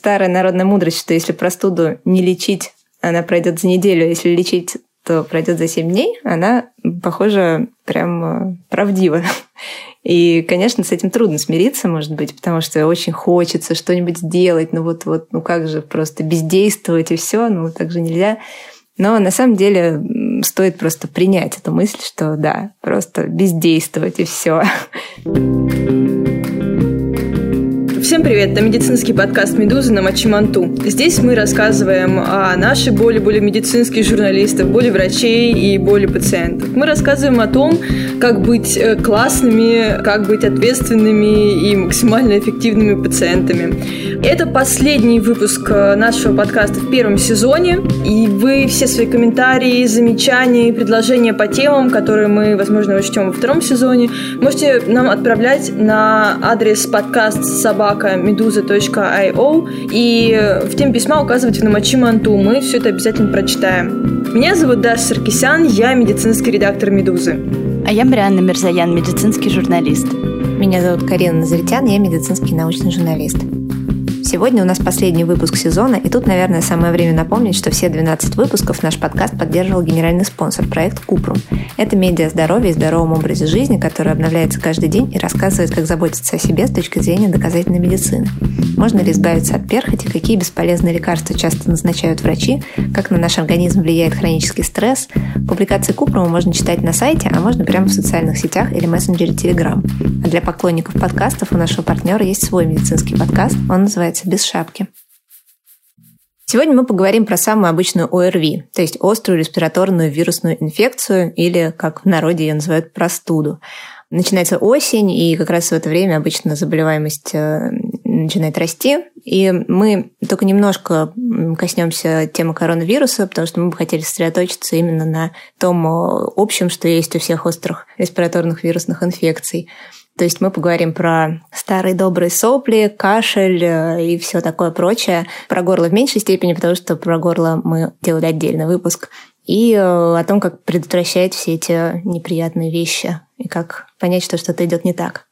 старая народная мудрость, что если простуду не лечить, она пройдет за неделю, а если лечить, то пройдет за 7 дней, она, похоже, прям э, правдива. И, конечно, с этим трудно смириться, может быть, потому что очень хочется что-нибудь сделать, ну вот, вот, ну как же просто бездействовать и все, ну так же нельзя. Но на самом деле стоит просто принять эту мысль, что да, просто бездействовать и все. Всем привет, это медицинский подкаст «Медузы» на Мачиманту. Здесь мы рассказываем о нашей боли, боли медицинских журналистов, боли врачей и боли пациентов. Мы рассказываем о том, как быть э, классными, как быть ответственными и максимально эффективными пациентами. Это последний выпуск э, нашего подкаста в первом сезоне, и вы все свои комментарии, замечания и предложения по темам, которые мы, возможно, учтем во втором сезоне, можете нам отправлять на адрес подкаст собак собака meduza.io и в теме письма указывайте на Мачи Манту. Мы все это обязательно прочитаем. Меня зовут Даша Саркисян, я медицинский редактор «Медузы». А я Марианна Мирзаян, медицинский журналист. Меня зовут Карина Назаритян, я медицинский научный журналист. Сегодня у нас последний выпуск сезона, и тут, наверное, самое время напомнить, что все 12 выпусков наш подкаст поддерживал генеральный спонсор, проект Купрум. Это медиа здоровья и здоровом образе жизни, который обновляется каждый день и рассказывает, как заботиться о себе с точки зрения доказательной медицины. Можно ли избавиться от перхоти, какие бесполезные лекарства часто назначают врачи, как на наш организм влияет хронический стресс. Публикации Купрума можно читать на сайте, а можно прямо в социальных сетях или мессенджере Telegram. А для поклонников подкастов у нашего партнера есть свой медицинский подкаст, он называется «Без шапки». Сегодня мы поговорим про самую обычную ОРВИ, то есть острую респираторную вирусную инфекцию, или, как в народе ее называют, простуду. Начинается осень, и как раз в это время обычно заболеваемость э, начинает расти. И мы только немножко коснемся темы коронавируса, потому что мы бы хотели сосредоточиться именно на том общем, что есть у всех острых респираторных вирусных инфекций. То есть мы поговорим про старые добрые сопли, кашель э, и все такое прочее. Про горло в меньшей степени, потому что про горло мы делали отдельный выпуск. И э, о том, как предотвращать все эти неприятные вещи и как понять, что что-то идет не так.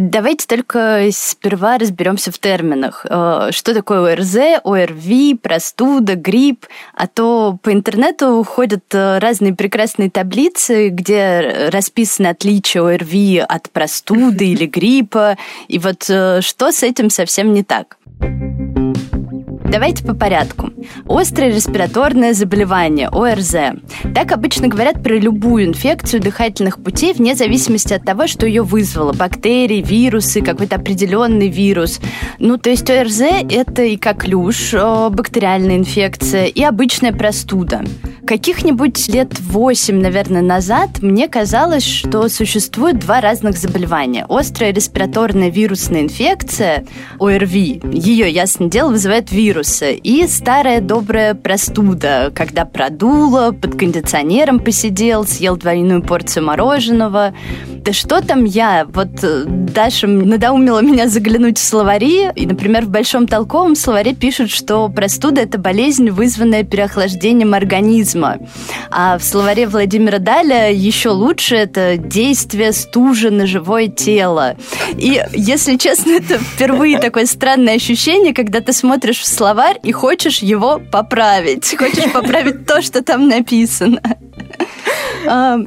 Давайте только сперва разберемся в терминах. Э, что такое ОРЗ, ОРВИ, простуда, грипп? А то по интернету ходят э, разные прекрасные таблицы, где расписаны отличия ОРВИ от простуды или гриппа. И вот э, что с этим совсем не так? Давайте по порядку. Острое респираторное заболевание, ОРЗ. Так обычно говорят про любую инфекцию дыхательных путей вне зависимости от того, что ее вызвало. Бактерии, вирусы, какой-то определенный вирус. Ну, то есть ОРЗ – это и коклюш, бактериальная инфекция, и обычная простуда. Каких-нибудь лет 8, наверное, назад мне казалось, что существует два разных заболевания. Острая респираторная вирусная инфекция, ОРВИ, ее, ясно дело, вызывает вирусы, и старая добрая простуда, когда продуло, под кондиционером посидел, съел двойную порцию мороженого. Да что там я? Вот э, Даша надоумила меня заглянуть в словари, и, например, в Большом толковом словаре пишут, что простуда – это болезнь, вызванная переохлаждением организма. А в словаре Владимира Даля еще лучше это действие стужи на живое тело. И, если честно, это впервые такое странное ощущение, когда ты смотришь в словарь и хочешь его поправить. Хочешь поправить то, что там написано. А,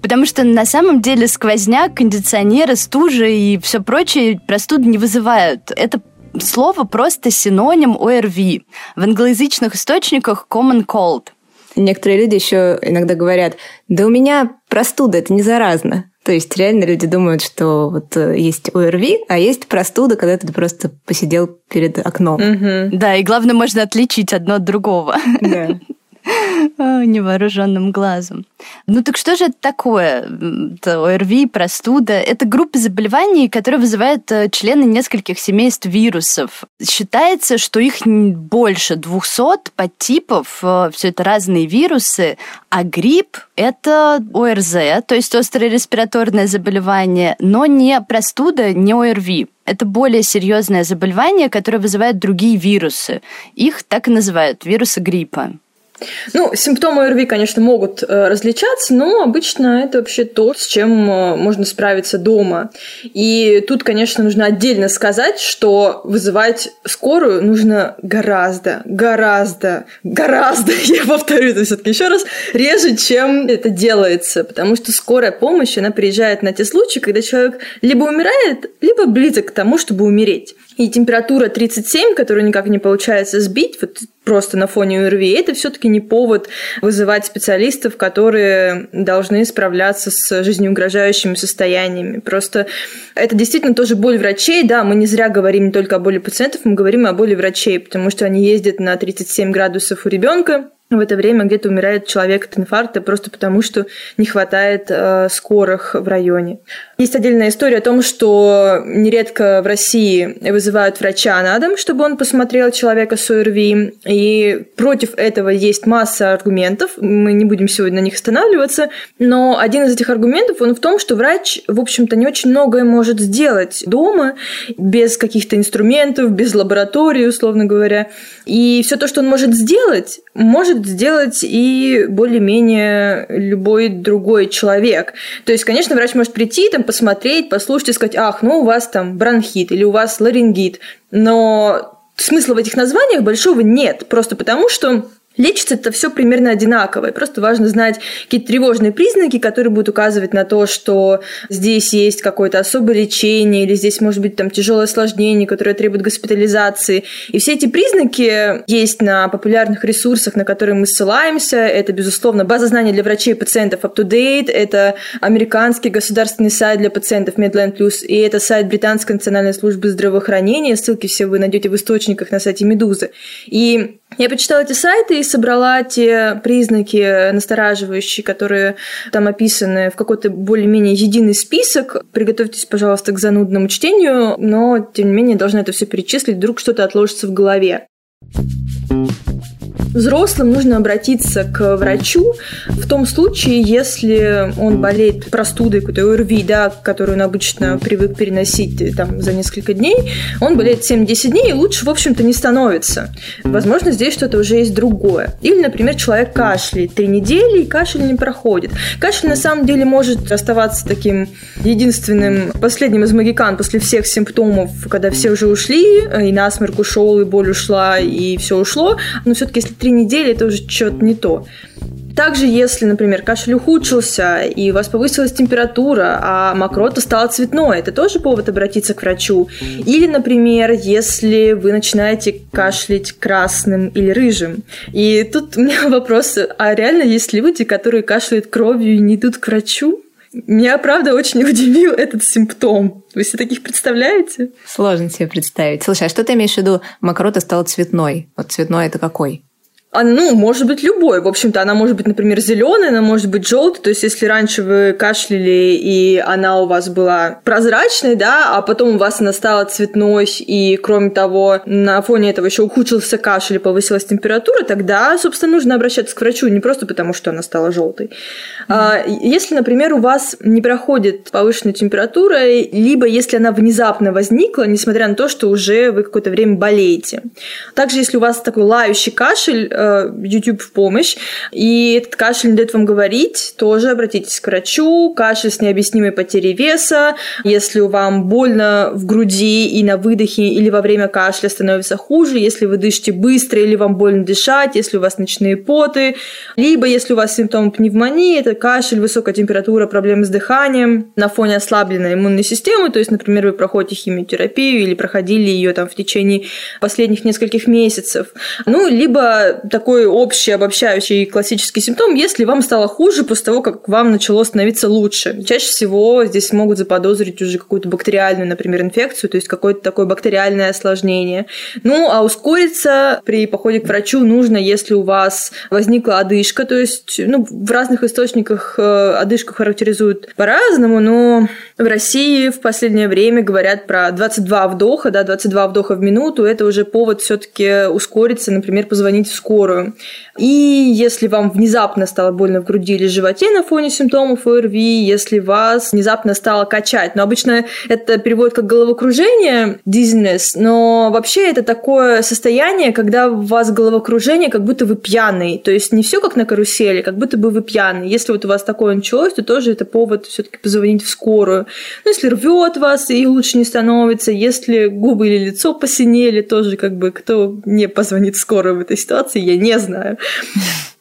потому что на самом деле сквозняк, кондиционеры, стужа и все прочее простуды не вызывают. Это слово просто синоним ОРВИ. В англоязычных источниках common cold. Некоторые люди еще иногда говорят, да у меня простуда, это не заразно. То есть реально люди думают, что вот э, есть ОРВИ, а есть простуда, когда ты просто посидел перед окном. Угу. Да, и главное, можно отличить одно от другого. Да. невооруженным глазом. Ну так что же это такое? Это ОРВИ, простуда. Это группа заболеваний, которые вызывают э, члены нескольких семейств вирусов. Считается, что их больше 200 подтипов. Э, Все это разные вирусы. А грипп – это ОРЗ, то есть острое респираторное заболевание, но не простуда, не ОРВИ. Это более серьезное заболевание, которое вызывает другие вирусы. Их так и называют – вирусы гриппа. Ну, симптомы ОРВИ, конечно, могут э, различаться, но обычно это вообще то, с чем э, можно справиться дома. И тут, конечно, нужно отдельно сказать, что вызывать скорую нужно гораздо, гораздо, гораздо, я повторю это все-таки еще раз, реже, чем это делается, потому что скорая помощь, она приезжает на те случаи, когда человек либо умирает, либо близок к тому, чтобы умереть. И температура 37, которую никак не получается сбить, вот просто на фоне ОРВИ, это все-таки не повод вызывать специалистов, которые должны справляться с жизнеугрожающими состояниями. Просто это действительно тоже боль врачей, да, мы не зря говорим не только о боли пациентов, мы говорим о боли врачей, потому что они ездят на 37 градусов у ребенка, в это время где-то умирает человек от инфаркта просто потому, что не хватает э, скорых в районе. Есть отдельная история о том, что нередко в России вызывают врача на дом, чтобы он посмотрел человека с ОРВИ, и против этого есть масса аргументов, мы не будем сегодня на них останавливаться, но один из этих аргументов, он в том, что врач, в общем-то, не очень многое может сделать дома, без каких-то инструментов, без лаборатории, условно говоря, и все то, что он может сделать, может сделать и более-менее любой другой человек. То есть, конечно, врач может прийти, там, посмотреть, послушать и сказать, ах, ну у вас там бронхит или у вас ларингит, но смысла в этих названиях большого нет, просто потому что Лечится это все примерно одинаково. И просто важно знать какие-то тревожные признаки, которые будут указывать на то, что здесь есть какое-то особое лечение, или здесь может быть там тяжелое осложнение, которое требует госпитализации. И все эти признаки есть на популярных ресурсах, на которые мы ссылаемся. Это, безусловно, база знаний для врачей и пациентов UpToDate, это американский государственный сайт для пациентов Medline Plus, и это сайт Британской национальной службы здравоохранения. Ссылки все вы найдете в источниках на сайте Медузы. И я почитала эти сайты собрала те признаки настораживающие, которые там описаны в какой-то более-менее единый список. Приготовьтесь, пожалуйста, к занудному чтению, но, тем не менее, должна это все перечислить, вдруг что-то отложится в голове. Взрослым нужно обратиться к врачу в том случае, если он болеет простудой, какой-то ОРВИ, да, которую он обычно привык переносить э, там, за несколько дней, он болеет 7-10 дней и лучше, в общем-то, не становится. Возможно, здесь что-то уже есть другое. Или, например, человек кашляет три недели, и кашель не проходит. Кашель, на самом деле, может оставаться таким единственным последним из магикан после всех симптомов, когда все уже ушли, э, и насморк ушел, и боль ушла, и все ушло. Но все-таки, если три недели это уже что-то не то. Также, если, например, кашель ухудшился, и у вас повысилась температура, а мокрота стала цветной, это тоже повод обратиться к врачу. Или, например, если вы начинаете кашлять красным или рыжим. И тут у меня вопрос, а реально есть люди, которые кашляют кровью и не идут к врачу? Меня, правда, очень удивил этот симптом. Вы себе таких представляете? Сложно себе представить. Слушай, а что ты имеешь в виду, мокрота стала цветной? Вот цветной это какой? А, ну, может быть любой. В общем-то, она может быть, например, зеленая, она может быть желтая. То есть, если раньше вы кашляли, и она у вас была прозрачной, да, а потом у вас она стала цветной, и, кроме того, на фоне этого еще ухудшился кашель и повысилась температура, тогда, собственно, нужно обращаться к врачу не просто потому, что она стала желтой. Mm-hmm. А, если, например, у вас не проходит повышенная температура, либо если она внезапно возникла, несмотря на то, что уже вы какое-то время болеете. Также, если у вас такой лающий кашель, Э, YouTube в помощь, и этот кашель не дает вам говорить, тоже обратитесь к врачу. Кашель с необъяснимой потерей веса. Если вам больно в груди и на выдохе или во время кашля становится хуже, если вы дышите быстро или вам больно дышать, если у вас ночные поты, либо если у вас симптомы пневмонии, это кашель, высокая температура, проблемы с дыханием на фоне ослабленной иммунной системы, то есть, например, вы проходите химиотерапию или проходили ее там в течение последних нескольких месяцев. Ну, либо такой общий, обобщающий классический симптом, если вам стало хуже после того, как вам начало становиться лучше. Чаще всего здесь могут заподозрить уже какую-то бактериальную, например, инфекцию, то есть какое-то такое бактериальное осложнение. Ну, а ускориться при походе к врачу нужно, если у вас возникла одышка, то есть ну, в разных источниках э, одышку характеризуют по-разному, но в России в последнее время говорят про 22 вдоха, да, 22 вдоха в минуту, это уже повод все-таки ускориться, например, позвонить в скорую скорую. И если вам внезапно стало больно в груди или животе на фоне симптомов ОРВИ, если вас внезапно стало качать, но обычно это переводит как головокружение, dizziness, но вообще это такое состояние, когда у вас головокружение, как будто вы пьяный, то есть не все как на карусели, как будто бы вы пьяный. Если вот у вас такое началось, то тоже это повод все-таки позвонить в скорую. Ну, если рвет вас и лучше не становится, если губы или лицо посинели, тоже как бы кто не позвонит в скорую в этой ситуации, я не знаю.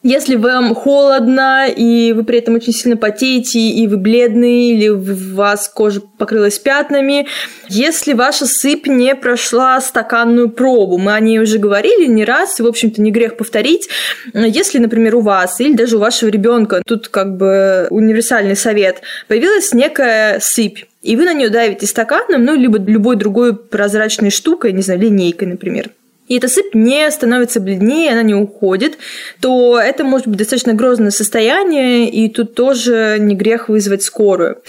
Если вам холодно, и вы при этом очень сильно потеете, и вы бледный, или у вас кожа покрылась пятнами, если ваша сыпь не прошла стаканную пробу, мы о ней уже говорили не раз, и, в общем-то, не грех повторить, если, например, у вас или даже у вашего ребенка, тут как бы универсальный совет, появилась некая сыпь, и вы на нее давите стаканом, ну, либо любой другой прозрачной штукой, не знаю, линейкой, например, и эта сыпь не становится бледнее, она не уходит, то это может быть достаточно грозное состояние, и тут тоже не грех вызвать скорую.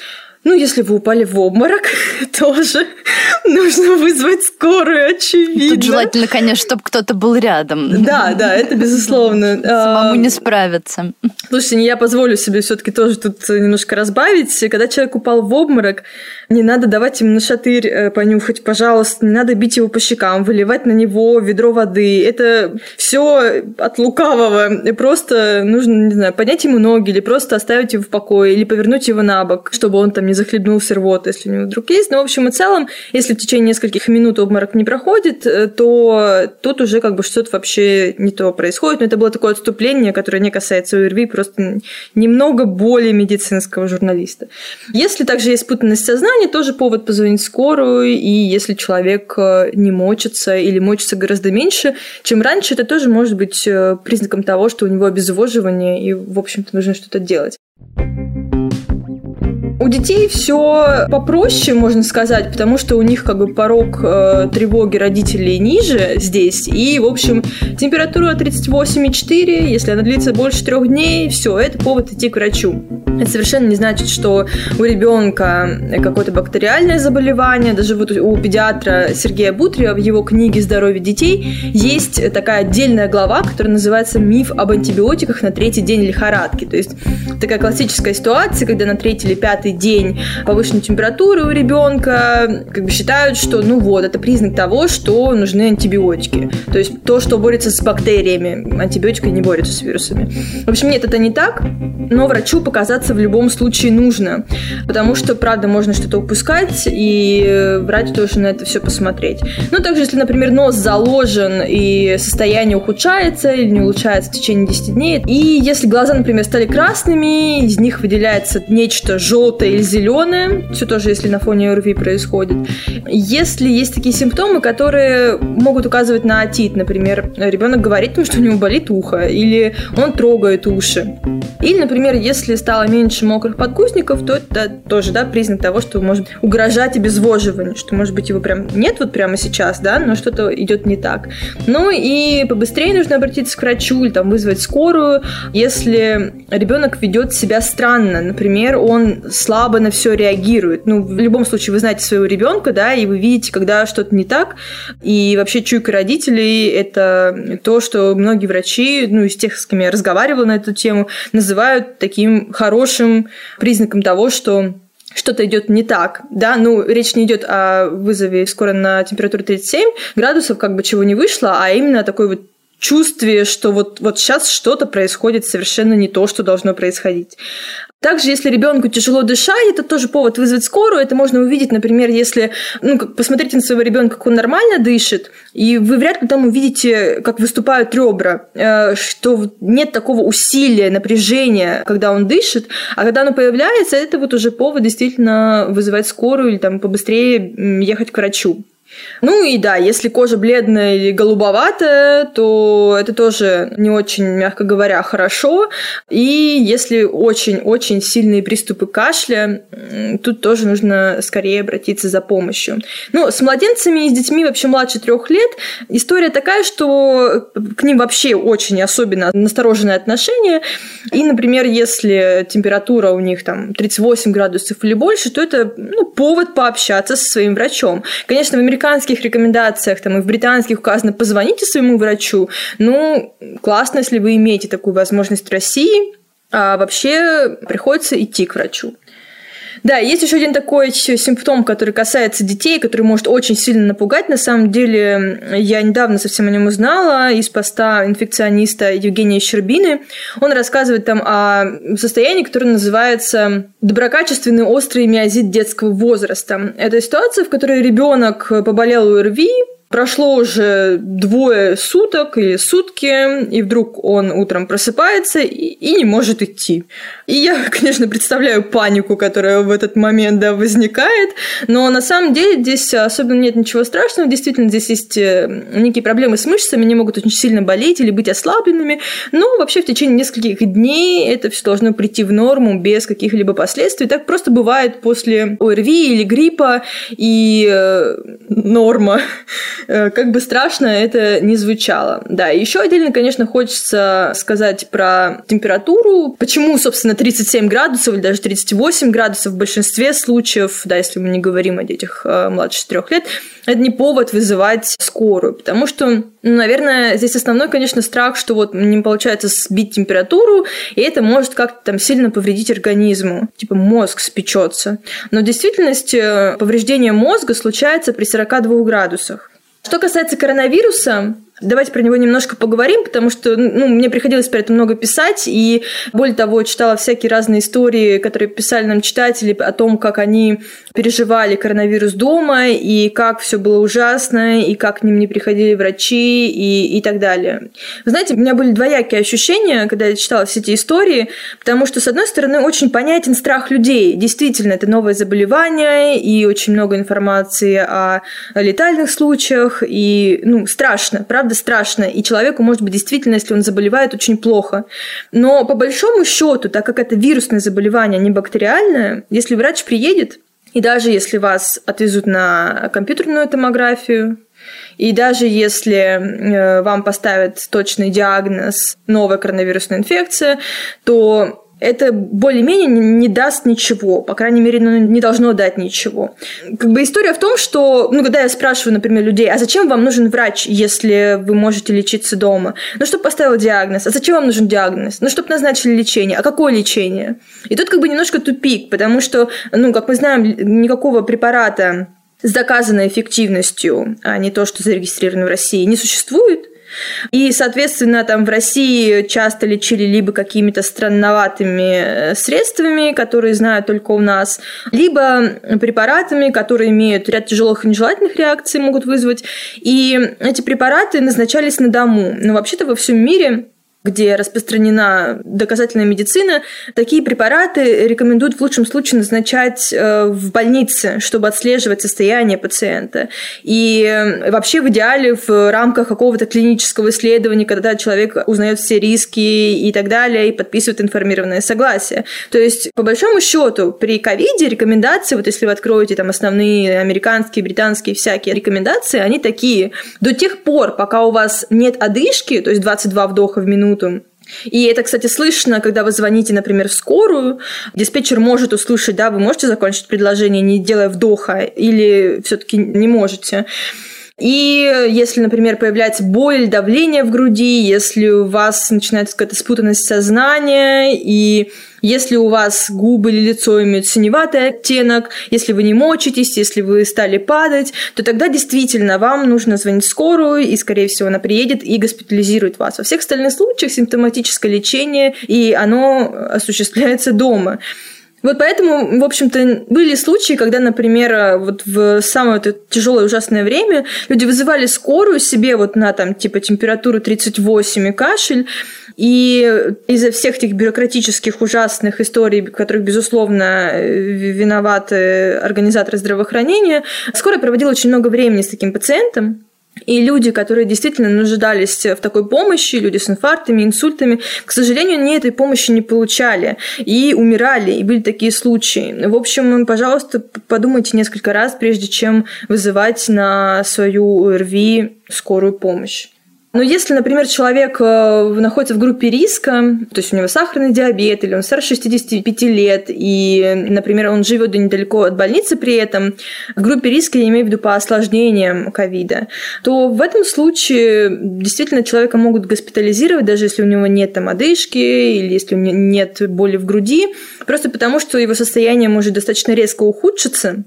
Ну, если вы упали в обморок, тоже нужно вызвать скорую, очевидно. Тут желательно, конечно, чтобы кто-то был рядом. Да, да, это безусловно. Самому не справиться. Слушайте, я позволю себе все-таки тоже тут немножко разбавить. Когда человек упал в обморок, не надо давать ему на шатырь э, понюхать, пожалуйста, не надо бить его по щекам, выливать на него ведро воды. Это все от лукавого. И просто нужно, не знаю, поднять ему ноги или просто оставить его в покое, или повернуть его на бок, чтобы он там не захлебнулся рвотой, если у него вдруг есть. Но, в общем и целом, если в течение нескольких минут обморок не проходит, э, то тут уже как бы что-то вообще не то происходит. Но это было такое отступление, которое не касается ОРВИ, просто немного более медицинского журналиста. Если также есть путанность сознания, тоже повод позвонить скорую, и если человек э, не мочится или мочится гораздо меньше, чем раньше, это тоже может быть э, признаком того, что у него обезвоживание, и, в общем-то, нужно что-то делать. У детей все попроще, можно сказать, потому что у них как бы порог э, тревоги родителей ниже здесь. И, в общем, температура 38,4, если она длится больше трех дней, все, это повод идти к врачу. Это совершенно не значит, что у ребенка какое-то бактериальное заболевание. Даже вот у педиатра Сергея Бутрия в его книге «Здоровье детей» есть такая отдельная глава, которая называется «Миф об антибиотиках на третий день лихорадки». То есть такая классическая ситуация, когда на третий или пятый день повышенной температуры у ребенка, как бы считают, что ну вот, это признак того, что нужны антибиотики. То есть то, что борется с бактериями, антибиотика не борется с вирусами. В общем, нет, это не так, но врачу показаться в любом случае нужно, потому что, правда, можно что-то упускать, и врач должен на это все посмотреть. Ну, также, если, например, нос заложен, и состояние ухудшается или не улучшается в течение 10 дней, и если глаза, например, стали красными, из них выделяется нечто желтое, желтое или зеленое, все тоже, если на фоне ОРВИ происходит. Если есть такие симптомы, которые могут указывать на отит, например, ребенок говорит, что у него болит ухо, или он трогает уши. Или, например, если стало меньше мокрых подгузников, то это тоже да, признак того, что может угрожать обезвоживанию, что, может быть, его прям нет вот прямо сейчас, да, но что-то идет не так. Ну и побыстрее нужно обратиться к врачу или там вызвать скорую, если ребенок ведет себя странно. Например, он слабо на все реагирует. Ну, в любом случае, вы знаете своего ребенка, да, и вы видите, когда что-то не так. И вообще чуйка родителей – это то, что многие врачи, ну, из тех, с кем я разговаривала на эту тему, называют таким хорошим признаком того, что что-то идет не так, да, ну, речь не идет о вызове скоро на температуру 37 градусов, как бы чего не вышло, а именно такой вот чувстве, что вот, вот сейчас что-то происходит совершенно не то, что должно происходить. Также, если ребенку тяжело дышать, это тоже повод вызвать скорую. Это можно увидеть, например, если ну, посмотрите на своего ребенка, как он нормально дышит, и вы вряд ли там увидите, как выступают ребра, э, что нет такого усилия, напряжения, когда он дышит, а когда оно появляется, это вот уже повод действительно вызывать скорую или там побыстрее ехать к врачу. Ну и да, если кожа бледная или голубоватая, то это тоже не очень, мягко говоря, хорошо. И если очень-очень сильные приступы кашля, тут тоже нужно скорее обратиться за помощью. Ну, с младенцами и с детьми вообще младше трех лет история такая, что к ним вообще очень особенно настороженное отношение. И, например, если температура у них там 38 градусов или больше, то это ну, повод пообщаться со своим врачом. Конечно, в Америке американских рекомендациях, там, и в британских указано «позвоните своему врачу», ну, классно, если вы имеете такую возможность в России, а вообще приходится идти к врачу. Да, есть еще один такой симптом, который касается детей, который может очень сильно напугать. На самом деле, я недавно совсем о нем узнала из поста инфекциониста Евгения Щербины. Он рассказывает там о состоянии, которое называется доброкачественный острый миозит детского возраста. Это ситуация, в которой ребенок поболел ОРВИ, Прошло уже двое суток или сутки, и вдруг он утром просыпается и, и не может идти. И я, конечно, представляю панику, которая в этот момент да, возникает, но на самом деле здесь особенно нет ничего страшного. Действительно, здесь есть э, некие проблемы с мышцами, они могут очень сильно болеть или быть ослабленными, но вообще в течение нескольких дней это все должно прийти в норму без каких-либо последствий. Так просто бывает после ОРВИ или гриппа, и э, норма как бы страшно это не звучало. Да, еще отдельно, конечно, хочется сказать про температуру. Почему, собственно, 37 градусов или даже 38 градусов в большинстве случаев, да, если мы не говорим о детях э, младше 4 лет, это не повод вызывать скорую, потому что, ну, наверное, здесь основной, конечно, страх, что вот не получается сбить температуру, и это может как-то там сильно повредить организму, типа мозг спечется. Но в действительности повреждение мозга случается при 42 градусах. Что касается коронавируса, Давайте про него немножко поговорим, потому что ну, мне приходилось про это много писать, и более того, читала всякие разные истории, которые писали нам читатели о том, как они переживали коронавирус дома, и как все было ужасно, и как к ним не приходили врачи, и, и так далее. Вы знаете, у меня были двоякие ощущения, когда я читала все эти истории, потому что, с одной стороны, очень понятен страх людей. Действительно, это новое заболевание, и очень много информации о летальных случаях, и, ну, страшно, правда? Правда страшно, и человеку может быть действительно, если он заболевает, очень плохо. Но по большому счету, так как это вирусное заболевание, а не бактериальное, если врач приедет, и даже если вас отвезут на компьютерную томографию, и даже если э, вам поставят точный диагноз новая коронавирусная инфекция, то это более-менее не даст ничего, по крайней мере, ну, не должно дать ничего. Как бы история в том, что, ну, когда я спрашиваю, например, людей, а зачем вам нужен врач, если вы можете лечиться дома? Ну, чтобы поставил диагноз. А зачем вам нужен диагноз? Ну, чтобы назначили лечение. А какое лечение? И тут как бы немножко тупик, потому что, ну, как мы знаем, никакого препарата с доказанной эффективностью, а не то, что зарегистрировано в России, не существует. И, соответственно, там в России часто лечили либо какими-то странноватыми э, средствами, которые знают только у нас, либо препаратами, которые имеют ряд тяжелых и нежелательных реакций, могут вызвать. И эти препараты назначались на дому. Но вообще-то во всем мире где распространена доказательная медицина, такие препараты рекомендуют в лучшем случае назначать э, в больнице, чтобы отслеживать состояние пациента. И э, вообще в идеале в рамках какого-то клинического исследования, когда человек узнает все риски и так далее, и подписывает информированное согласие. То есть, по большому счету, при ковиде рекомендации, вот если вы откроете там основные американские, британские всякие рекомендации, они такие. До тех пор, пока у вас нет одышки, то есть 22 вдоха в минуту, минуту. И это, кстати, слышно, когда вы звоните, например, в скорую. Диспетчер может услышать, да, вы можете закончить предложение, не делая вдоха, или все-таки не можете. И если, например, появляется боль, давление в груди, если у вас начинается какая-то спутанность сознания, и если у вас губы или лицо имеют синеватый оттенок, если вы не мочитесь, если вы стали падать, то тогда действительно вам нужно звонить скорую, и, скорее всего, она приедет и госпитализирует вас. Во всех остальных случаях симптоматическое лечение, и оно осуществляется дома. Вот поэтому, в общем-то, были случаи, когда, например, вот в самое это тяжелое ужасное время люди вызывали скорую себе вот на там типа температуру 38 и кашель, и из-за всех этих бюрократических ужасных историй, в которых, безусловно, виноваты организаторы здравоохранения, скорая проводила очень много времени с таким пациентом, и люди, которые действительно нуждались в такой помощи, люди с инфарктами, инсультами, к сожалению, они этой помощи не получали и умирали, и были такие случаи. В общем, пожалуйста, подумайте несколько раз, прежде чем вызывать на свою ОРВИ скорую помощь. Но если, например, человек э, находится в группе риска, то есть у него сахарный диабет, или он старше 65 лет, и, например, он живет недалеко от больницы при этом, в группе риска, я имею в виду по осложнениям ковида, то в этом случае действительно человека могут госпитализировать, даже если у него нет там одышки, или если у него нет боли в груди, просто потому что его состояние может достаточно резко ухудшиться,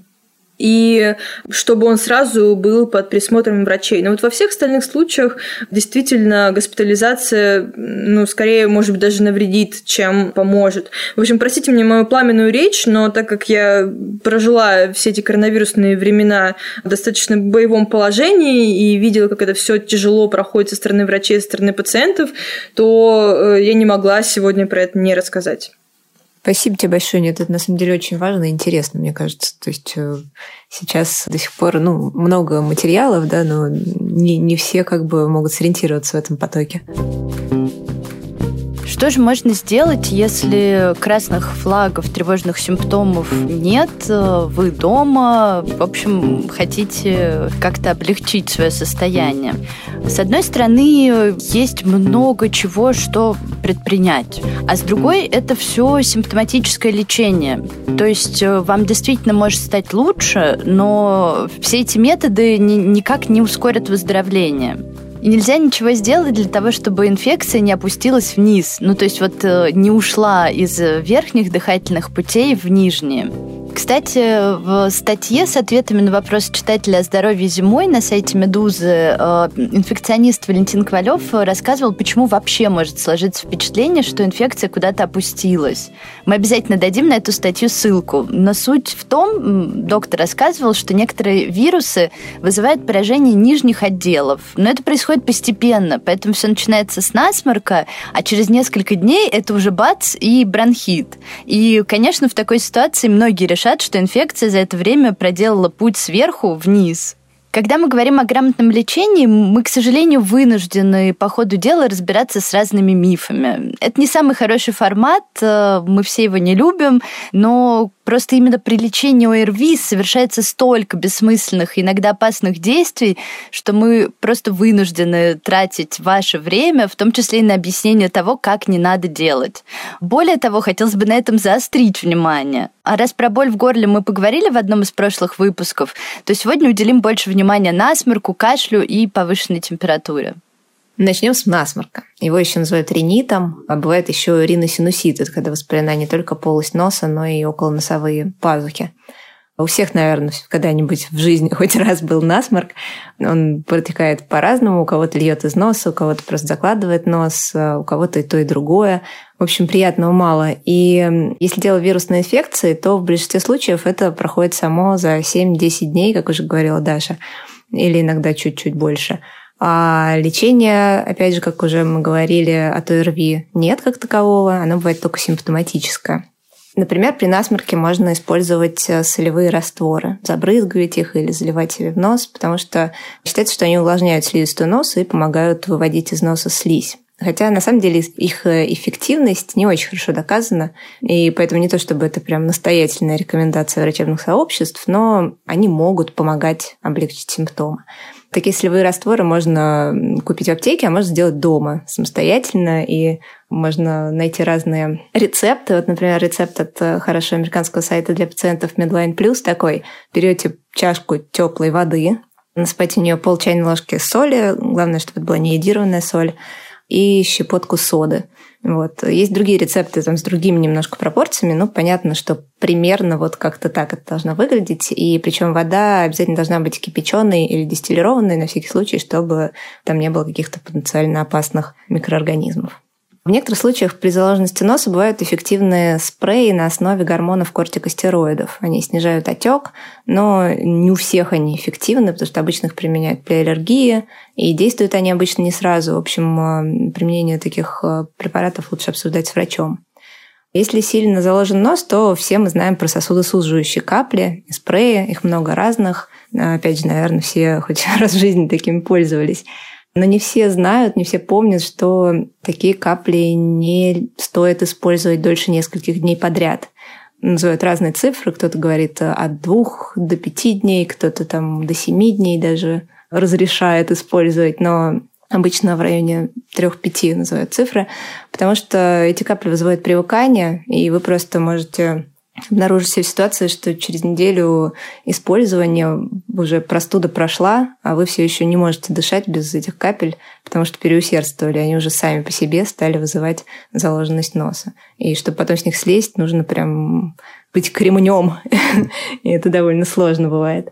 и чтобы он сразу был под присмотром врачей. Но вот во всех остальных случаях действительно госпитализация, ну, скорее, может быть, даже навредит, чем поможет. В общем, простите мне мою пламенную речь, но так как я прожила все эти коронавирусные времена в достаточно боевом положении и видела, как это все тяжело проходит со стороны врачей, со стороны пациентов, то э, я не могла сегодня про это не рассказать. Спасибо тебе большое. Нет, это на самом деле очень важно и интересно, мне кажется. То есть э, сейчас до сих пор ну, много материалов, да, но не, не все как бы могут сориентироваться в этом потоке. Что же можно сделать, если красных флагов, тревожных симптомов нет, вы дома, в общем, хотите как-то облегчить свое состояние? С одной стороны, есть много чего, что предпринять, а с другой это все симптоматическое лечение. То есть э, вам действительно может стать лучше, но все эти методы никак не ускорят выздоровление. И нельзя ничего сделать для того, чтобы инфекция не опустилась вниз. Ну, то есть вот э, не ушла из верхних дыхательных путей в нижние. Кстати, в статье с ответами на вопрос читателя о здоровье зимой на сайте «Медузы» э, инфекционист Валентин Ковалев рассказывал, почему вообще может сложиться впечатление, что инфекция куда-то опустилась. Мы обязательно дадим на эту статью ссылку. Но суть в том, доктор рассказывал, что некоторые вирусы вызывают поражение нижних отделов. Но это происходит постепенно, поэтому все начинается с насморка, а через несколько дней это уже бац и бронхит. И, конечно, в такой ситуации многие решают решат, что инфекция за это время проделала путь сверху вниз. Когда мы говорим о грамотном лечении, мы, к сожалению, вынуждены по ходу дела разбираться с разными мифами. Это не самый хороший формат, э, мы все его не любим, но Просто именно при лечении ОРВИ совершается столько бессмысленных, иногда опасных действий, что мы просто вынуждены тратить ваше время, в том числе и на объяснение того, как не надо делать. Более того, хотелось бы на этом заострить внимание. А раз про боль в горле мы поговорили в одном из прошлых выпусков, то сегодня уделим больше внимания насморку, кашлю и повышенной температуре. Начнем с насморка. Его еще называют ринитом, а бывает еще риносинусит. Это когда воспалена не только полость носа, но и околоносовые пазухи. У всех, наверное, когда-нибудь в жизни хоть раз был насморк. Он протекает по-разному. У кого-то льет из носа, у кого-то просто закладывает нос, а у кого-то и то, и другое. В общем, приятного мало. И если дело вирусной инфекции, то в большинстве случаев это проходит само за 7-10 дней, как уже говорила Даша, или иногда чуть-чуть больше. А лечения, опять же, как уже мы говорили, от ОРВИ нет как такового, оно бывает только симптоматическое. Например, при насморке можно использовать э, солевые растворы, забрызгивать их или заливать себе в нос, потому что считается, что они увлажняют слизистую нос и помогают выводить из носа слизь. Хотя, на самом деле, их э, эффективность не очень хорошо доказана, и поэтому не то, чтобы это прям настоятельная рекомендация врачебных сообществ, но они могут помогать облегчить симптомы. Такие солевые растворы можно купить в аптеке, а можно сделать дома самостоятельно, и можно найти разные рецепты. Вот, например, рецепт от э, хорошего американского сайта для пациентов Medline Plus такой. Берете чашку теплой воды, насыпайте в нее пол чайной ложки соли, главное, чтобы это была не соль, и щепотку соды. Вот. Есть другие рецепты там, с другими немножко пропорциями, но понятно, что примерно вот как-то так это должно выглядеть. И причем вода обязательно должна быть кипяченой или дистиллированной на всякий случай, чтобы там не было каких-то потенциально опасных микроорганизмов. В некоторых случаях при заложенности носа бывают эффективные спреи на основе гормонов кортикостероидов. Они снижают отек, но не у всех они эффективны, потому что обычно их применяют при аллергии, и действуют они обычно не сразу. В общем, э, применение таких э, препаратов лучше обсуждать с врачом. Если сильно заложен нос, то все мы знаем про сосудосуживающие капли спреи, их много разных. Опять же, наверное, все хоть раз в жизни такими пользовались. Но не все знают, не все помнят, что такие капли не стоит использовать дольше нескольких дней подряд. Называют разные цифры. Кто-то говорит от двух до пяти дней, кто-то там до семи дней даже разрешает использовать. Но обычно в районе 3-5 называют цифры, потому что эти капли вызывают привыкание, и вы просто можете обнаружить себя в ситуации, что через неделю использования уже простуда прошла, а вы все еще не можете дышать без этих капель, потому что переусердствовали, они уже сами по себе стали вызывать заложенность носа. И чтобы потом с них слезть, нужно прям быть кремнем, и это довольно сложно бывает.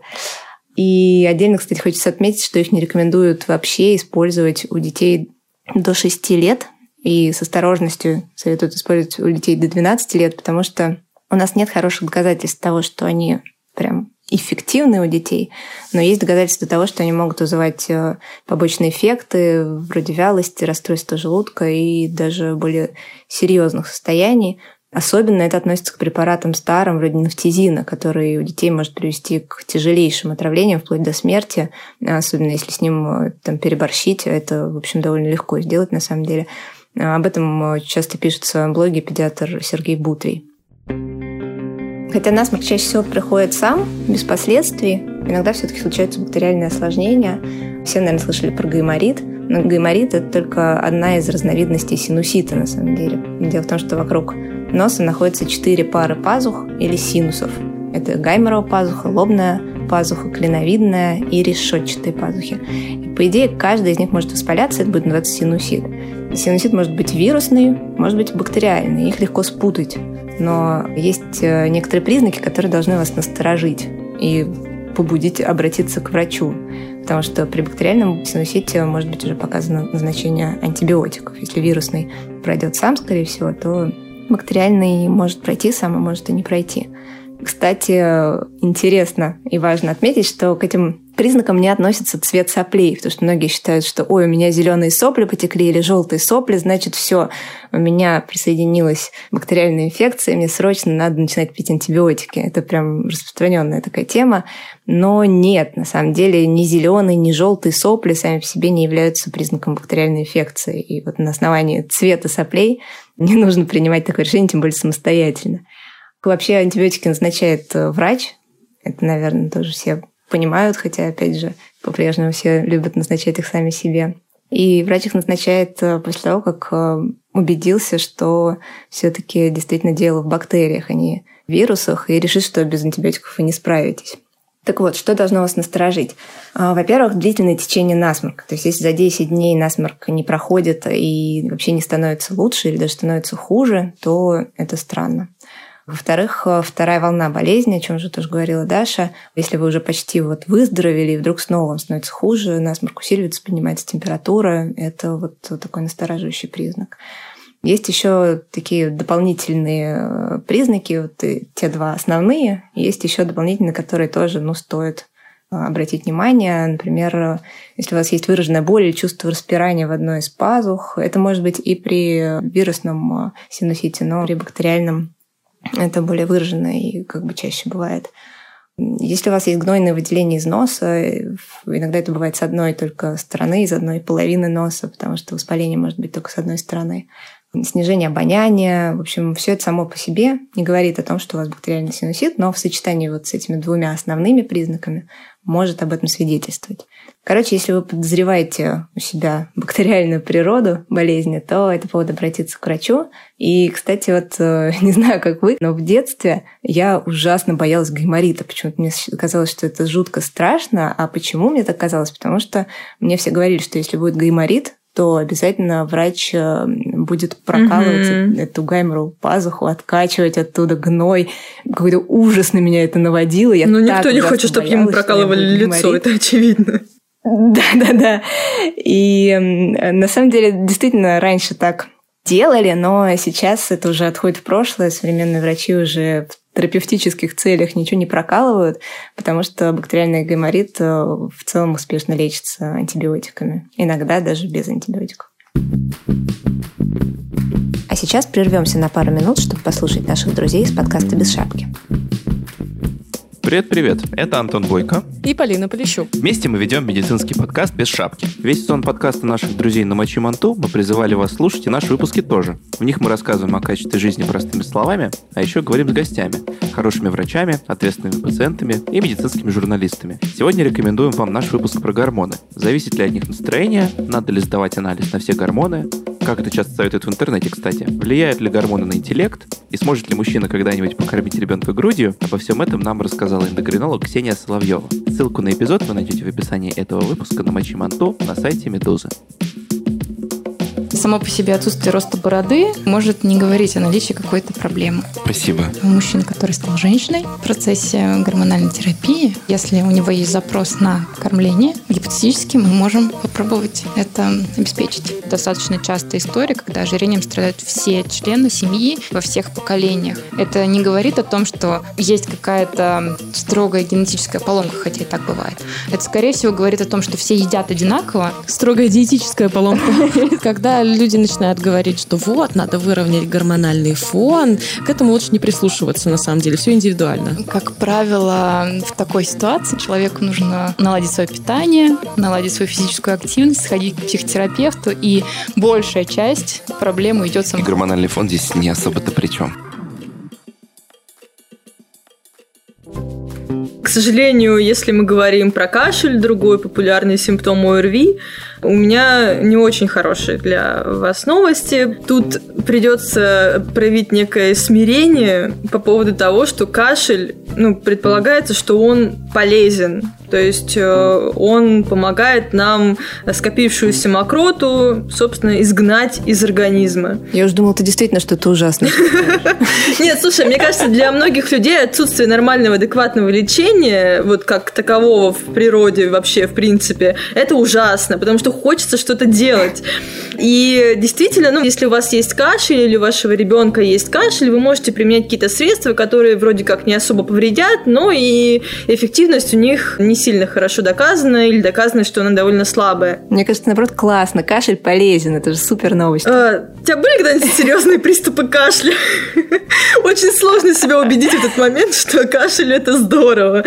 И отдельно, кстати, хочется отметить, что их не рекомендуют вообще использовать у детей до 6 лет. И с осторожностью советуют использовать у детей до 12 лет, потому что у нас нет хороших доказательств того, что они прям эффективны у детей, но есть доказательства того, что они могут вызывать э, побочные эффекты вроде вялости, расстройства желудка и даже более серьезных состояний. Особенно это относится к препаратам старым, вроде нафтизина, который у детей может привести к тяжелейшим отравлениям, вплоть до смерти, особенно если с ним э, там, переборщить. Это, в общем, довольно легко сделать на самом деле. Об этом э, часто пишет в своем блоге педиатр Сергей Бутрий. Хотя насморк чаще всего приходит сам, без последствий, иногда все-таки случаются бактериальные осложнения. Все, наверное, слышали про гайморит, но гайморит – это только одна из разновидностей синусита, на самом деле. Дело в том, что вокруг носа находится четыре пары пазух или синусов. Это гайморова пазуха, лобная пазуха, клиновидная и решетчатые пазухи. И, по идее, каждая из них может воспаляться, это будет называться синусит. Синусит может быть вирусный, может быть бактериальный, их легко спутать. Но есть э, некоторые признаки, которые должны вас насторожить и побудить обратиться к врачу. Потому что при бактериальном синусите может быть уже показано назначение антибиотиков. Если вирусный пройдет сам, скорее всего, то бактериальный может пройти сам, а может и не пройти. Кстати, интересно и важно отметить, что к этим признакам не относится цвет соплей, потому что многие считают, что ой, у меня зеленые сопли потекли или желтые сопли, значит, все, у меня присоединилась бактериальная инфекция, мне срочно надо начинать пить антибиотики. Это прям распространенная такая тема. Но нет, на самом деле ни зеленые, ни желтые сопли сами по себе не являются признаком бактериальной инфекции. И вот на основании цвета соплей не нужно принимать такое решение, тем более самостоятельно. Вообще антибиотики назначает э, врач. Это, наверное, тоже все понимают, хотя, опять же, по-прежнему все любят назначать их сами себе. И врач их назначает э, после того, как э, убедился, что все-таки действительно дело в бактериях, а не в вирусах, и решит, что без антибиотиков вы не справитесь. Так вот, что должно вас насторожить? А, во-первых, длительное течение насморка. То есть, если за 10 дней насморк не проходит и вообще не становится лучше или даже становится хуже, то это странно. Во-вторых, э, вторая волна болезни, о чем же тоже говорила Даша. Если вы уже почти вот выздоровели, и вдруг снова вам становится хуже, насморк усиливается, поднимается температура, это вот такой настораживающий признак. Есть еще такие дополнительные э, признаки, вот те два основные. Есть еще дополнительные, которые тоже ну, стоит э, обратить внимание. Например, если у вас есть выраженная боль или чувство распирания в одной из пазух, это может быть и при вирусном синусите, но при бактериальном это более выражено и как бы чаще бывает. Если у вас есть гнойное выделение из носа, иногда это бывает с одной только стороны, из одной половины носа, потому что воспаление может быть только с одной стороны. Снижение обоняния, в общем, все это само по себе не говорит о том, что у вас бактериальный синусит, но в сочетании вот с этими двумя основными признаками может об этом свидетельствовать. Короче, если вы подозреваете у себя бактериальную природу болезни, то это повод обратиться к врачу. И, кстати, вот э, не знаю, как вы, но в детстве я ужасно боялась гайморита. Почему-то мне казалось, что это жутко страшно. А почему мне так казалось? Потому что мне все говорили, что если будет гайморит, то обязательно врач э, будет прокалывать mm-hmm. эту гайморову пазуху, откачивать оттуда гной. Какой-то ужас на меня это наводило. Я ну, никто не хочет, чтобы ему прокалывали лицо, это очевидно. Да, да, да. И на самом деле, действительно, раньше так делали, но сейчас это уже отходит в прошлое. Современные врачи уже в терапевтических целях ничего не прокалывают, потому что бактериальный гайморит э, в целом успешно лечится антибиотиками. Иногда даже без антибиотиков. А сейчас прервемся на пару минут, чтобы послушать наших друзей из подкаста «Без шапки». Привет-привет, это Антон Бойко и Полина Полищук. Вместе мы ведем медицинский подкаст «Без шапки». Весь сезон подкаста наших друзей на Мочи Манту мы призывали вас слушать и наши выпуски тоже. В них мы рассказываем о качестве жизни простыми словами, а еще говорим с гостями, хорошими врачами, ответственными пациентами и медицинскими журналистами. Сегодня рекомендуем вам наш выпуск про гормоны. Зависит ли от них настроение, надо ли сдавать анализ на все гормоны, как это часто советуют в интернете, кстати. Влияют ли гормоны на интеллект? И сможет ли мужчина когда-нибудь покормить ребенка грудью? Обо всем этом нам рассказала эндокринолог Ксения Соловьева. Ссылку на эпизод вы найдете в описании этого выпуска на Мочи Манто на сайте Медузы. Само по себе отсутствие роста бороды может не говорить о наличии какой-то проблемы. Спасибо. У мужчины, который стал женщиной в процессе гормональной терапии, если у него есть запрос на кормление, гипотетически мы можем попробовать это обеспечить. Достаточно частая история, когда ожирением страдают все члены семьи во всех поколениях. Это не говорит о том, что есть какая-то строгая генетическая поломка, хотя и так бывает. Это, скорее всего, говорит о том, что все едят одинаково. Строгая диетическая поломка. Когда люди начинают говорить, что вот, надо выровнять гормональный фон, к этому лучше не прислушиваться, на самом деле, все индивидуально. Как правило, в такой ситуации человеку нужно наладить свое питание, наладить свою физическую активность, сходить к психотерапевту, и большая часть проблемы идет сам. И гормональный фон здесь не особо-то при чем. К сожалению, если мы говорим про кашель, другой популярный симптом ОРВИ, у меня не очень хорошие для вас новости. Тут придется проявить некое смирение по поводу того, что кашель, ну, предполагается, что он полезен. То есть э, он помогает нам скопившуюся мокроту, собственно, изгнать из организма. Я уже думала, это действительно что-то ужасное. Нет, слушай, мне кажется, для многих людей отсутствие нормального, адекватного лечения, вот как такового в природе вообще, в принципе, это ужасно, потому что хочется что-то делать. И действительно, ну, если у вас есть кашель или у вашего ребенка есть кашель, вы можете применять какие-то средства, которые вроде как не особо повредят, но и эффективность у них не сильно хорошо доказана или доказано, что она довольно слабая. Мне кажется, наоборот, классно. Кашель полезен. Это же супер новость. А, у тебя были когда-нибудь серьезные приступы кашля? Очень сложно себя убедить в этот момент, что кашель это здорово.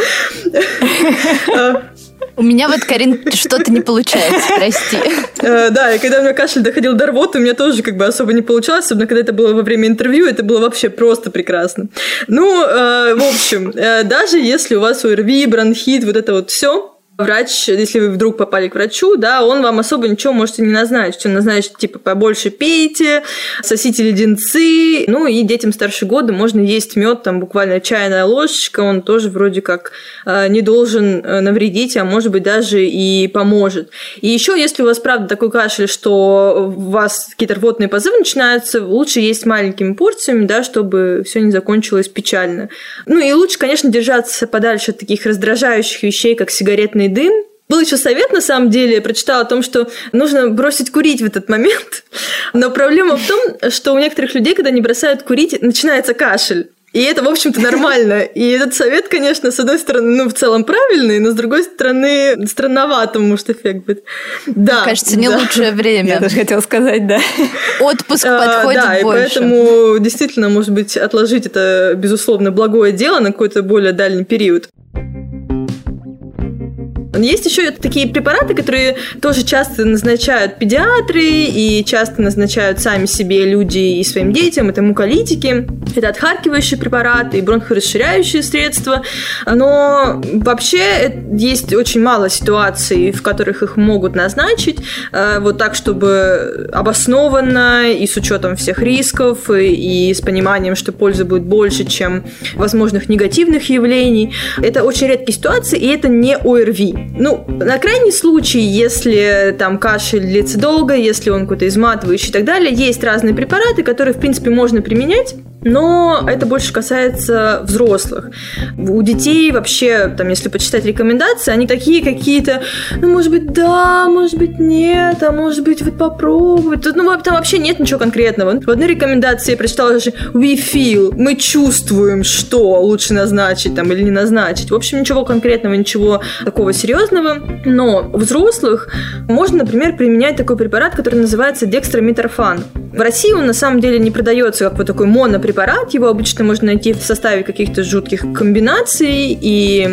У меня вот, Карин, что-то не получается, прости. Э, да, и когда у меня кашель доходил до рвоты, у меня тоже как бы особо не получалось, особенно когда это было во время интервью, это было вообще просто прекрасно. Ну, э, в общем, э, даже если у вас ОРВИ, бронхит, вот это вот все, врач, если вы вдруг попали к врачу, да, он вам особо ничего может и не назначить. Он назначит, типа, побольше пейте, сосите леденцы, ну и детям старше года можно есть мед, там буквально чайная ложечка, он тоже вроде как э, не должен э, навредить, а может быть даже и поможет. И еще, если у вас правда такой кашель, что у вас какие-то рвотные позывы начинаются, лучше есть маленькими порциями, да, чтобы все не закончилось печально. Ну и лучше, конечно, держаться подальше от таких раздражающих вещей, как сигаретные дым. Был еще совет, на самом деле, я прочитала о том, что нужно бросить курить в этот момент. Но проблема в том, что у некоторых людей, когда они бросают курить, начинается кашель. И это, в общем-то, нормально. И этот совет, конечно, с одной стороны, ну, в целом правильный, но с другой стороны, странновато может эффект быть. Да. Мне кажется, не да. лучшее время. Я тоже хотела сказать, да. Отпуск подходит а, да, больше. и поэтому действительно, может быть, отложить это, безусловно, благое дело на какой-то более дальний период. Есть еще такие препараты, которые тоже часто назначают педиатры и часто назначают сами себе люди и своим детям. Это муколитики, это отхаркивающие препараты и бронхорасширяющие средства. Но вообще есть очень мало ситуаций, в которых их могут назначить э, вот так, чтобы обоснованно и с учетом всех рисков и с пониманием, что пользы будет больше, чем возможных негативных явлений. Это очень редкие ситуации, и это не ОРВИ. Ну, на крайний случай, если там кашель длится долго, если он какой-то изматывающий и так далее, есть разные препараты, которые, в принципе, можно применять, но это больше касается взрослых. У детей вообще, там, если почитать рекомендации, они такие какие-то, ну, может быть, да, может быть, нет, а может быть, вот попробовать. Ну, там вообще нет ничего конкретного. В одной рекомендации я прочитала даже we feel, мы чувствуем, что лучше назначить там или не назначить. В общем, ничего конкретного, ничего такого серьезного. Но у взрослых можно, например, применять такой препарат, который называется декстромитрофан. В России он на самом деле не продается как вот такой монопрепарат. Его обычно можно найти в составе каких-то жутких комбинаций, и я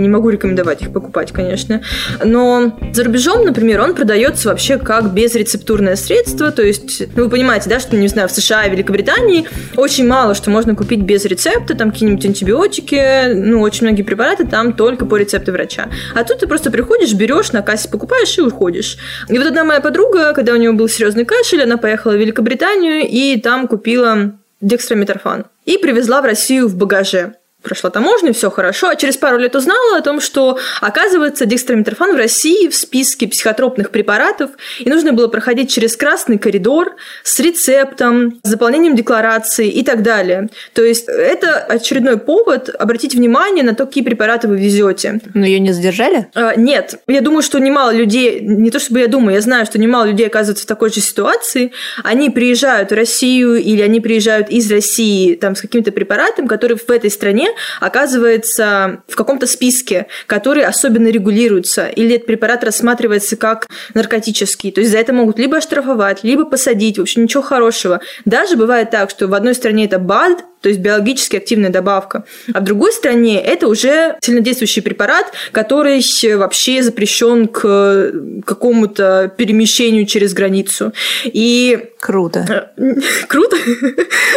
не могу рекомендовать их покупать, конечно. Но за рубежом, например, он продается вообще как безрецептурное средство, то есть, ну, вы понимаете, да, что, не знаю, в США и Великобритании очень мало что можно купить без рецепта, там какие-нибудь антибиотики, ну, очень многие препараты там только по рецепту врача. А тут ты просто приходишь, берешь, на кассе покупаешь и уходишь. И вот одна моя подруга, когда у нее был серьезный кашель, она поехала в Великобританию и там купила декстромиторфан. И привезла в Россию в багаже прошла таможню, все хорошо, а через пару лет узнала о том, что, оказывается, декстромитрофан в России в списке психотропных препаратов, и нужно было проходить через красный коридор с рецептом, с заполнением декларации и так далее. То есть это очередной повод обратить внимание на то, какие препараты вы везете. Но ее не задержали? А, нет. Я думаю, что немало людей, не то чтобы я думаю, я знаю, что немало людей оказываются в такой же ситуации. Они приезжают в Россию или они приезжают из России там, с каким-то препаратом, который в этой стране оказывается в каком-то списке, который особенно регулируется, или этот препарат рассматривается как наркотический. То есть за это могут либо оштрафовать, либо посадить. В общем, ничего хорошего. Даже бывает так, что в одной стране это БАД, то есть биологически активная добавка. А в другой стране это уже сильнодействующий препарат, который вообще запрещен к какому-то перемещению через границу. И Круто. Круто?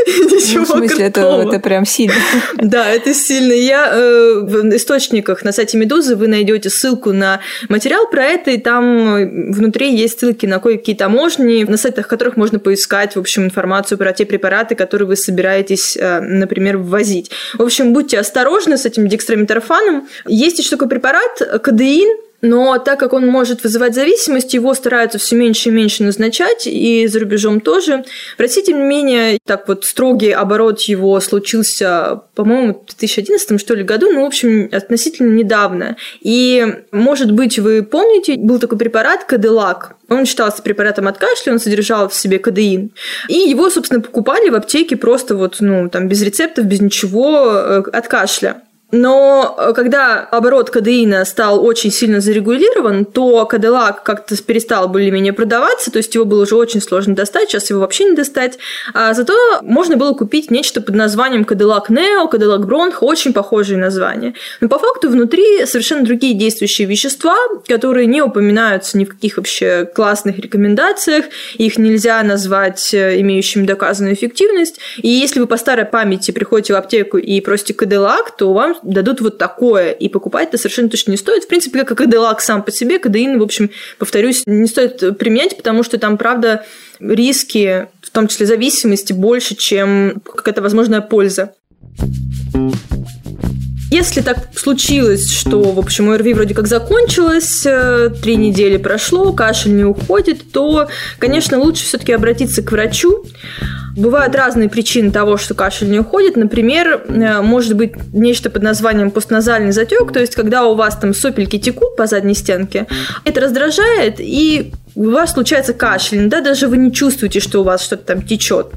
Ничего ну, в смысле, это, это прям сильно. Да, это сильно. Я э, в источниках на сайте Медузы вы найдете ссылку на материал про это, и там внутри есть ссылки на кое-какие таможни, на сайтах которых можно поискать, в общем, информацию про те препараты, которые вы собираетесь э, например, ввозить. В общем, будьте осторожны с этим декстромиторфаном. Есть еще такой препарат, кадеин, но так как он может вызывать зависимость, его стараются все меньше и меньше назначать, и за рубежом тоже. В России, тем не менее, так вот строгий оборот его случился, по-моему, в 2011 что ли году, ну, в общем, относительно недавно. И, может быть, вы помните, был такой препарат Кадиллак. Он считался препаратом от кашля, он содержал в себе кадеин. И его, собственно, покупали в аптеке просто вот, ну, там, без рецептов, без ничего, э, от кашля. Но э, когда оборот кадеина стал очень сильно зарегулирован, то Кадиллак как-то перестал более-менее продаваться, то есть его было уже очень сложно достать, сейчас его вообще не достать. А зато можно было купить нечто под названием Кадиллак Нео, Кадиллак Бронх, очень похожие названия. Но по факту внутри совершенно другие действующие вещества, которые не упоминаются ни в каких вообще классных рекомендациях, их нельзя назвать э, имеющими доказанную эффективность. И если вы по старой памяти приходите в аптеку и просите Кадиллак, то вам дадут вот такое, и покупать это совершенно точно не стоит. В принципе, как и Кадиллак сам по себе, кадеин, в общем, повторюсь, не стоит применять, потому что там, правда, риски, в том числе зависимости, больше, чем какая-то возможная польза. Если так случилось, что, в общем, ОРВИ вроде как закончилось, э, три недели прошло, кашель не уходит, то, конечно, лучше все-таки обратиться к врачу. Бывают разные причины того, что кашель не уходит. Например, э, может быть нечто под названием постназальный затек, то есть когда у вас там сопельки текут по задней стенке, это раздражает и у вас случается кашель, да, даже вы не чувствуете, что у вас что-то там течет.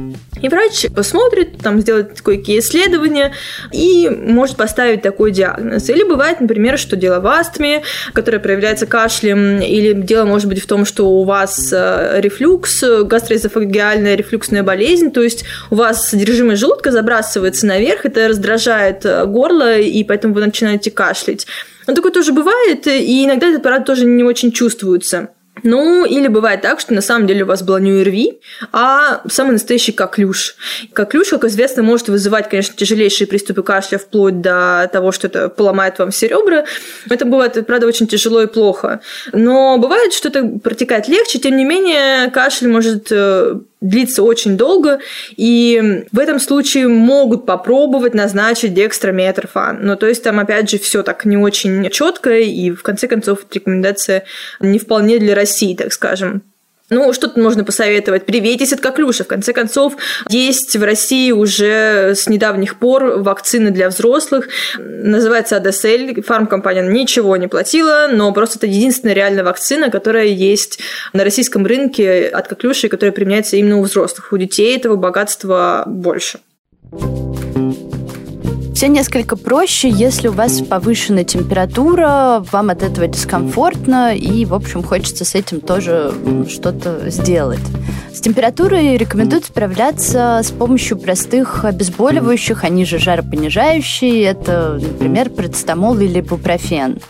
И врач посмотрит, там сделает кое-какие исследования и может поставить такой диагноз. Или бывает, например, что дело в астме, которая проявляется кашлем, или дело может быть в том, что у вас э, рефлюкс, гастроэзофагиальная рефлюксная болезнь, то есть у вас содержимое желудка забрасывается наверх, это раздражает э, горло, и поэтому вы начинаете кашлять. Но такое тоже бывает, и иногда этот аппарат тоже не очень чувствуется. Ну, или бывает так, что на самом деле у вас была не ОРВИ, а самый настоящий коклюш. Коклюш, как известно, может вызывать, конечно, тяжелейшие приступы кашля, вплоть до того, что это поломает вам все ребра. Это бывает, правда, очень тяжело и плохо. Но бывает, что это протекает легче, тем не менее, кашель может э, длится очень долго, и в этом случае могут попробовать назначить декстрометрофан. Но то есть там, опять же, все так не очень четко, и в конце концов рекомендация не вполне для России, так скажем. Ну, что тут можно посоветовать? Привейтесь от коклюша. В конце концов, есть в России уже с недавних пор вакцины для взрослых. Называется Адесель. Фармкомпания ничего не платила, но просто это единственная реальная вакцина, которая есть на российском рынке от коклюши, которая применяется именно у взрослых. У детей этого богатства больше. Все несколько проще, если у вас повышенная температура, вам от этого дискомфортно, и, в общем, хочется с этим тоже что-то сделать. С температурой рекомендуют справляться с помощью простых обезболивающих, они же жаропонижающие. Это, например, процетамол или бупрофен.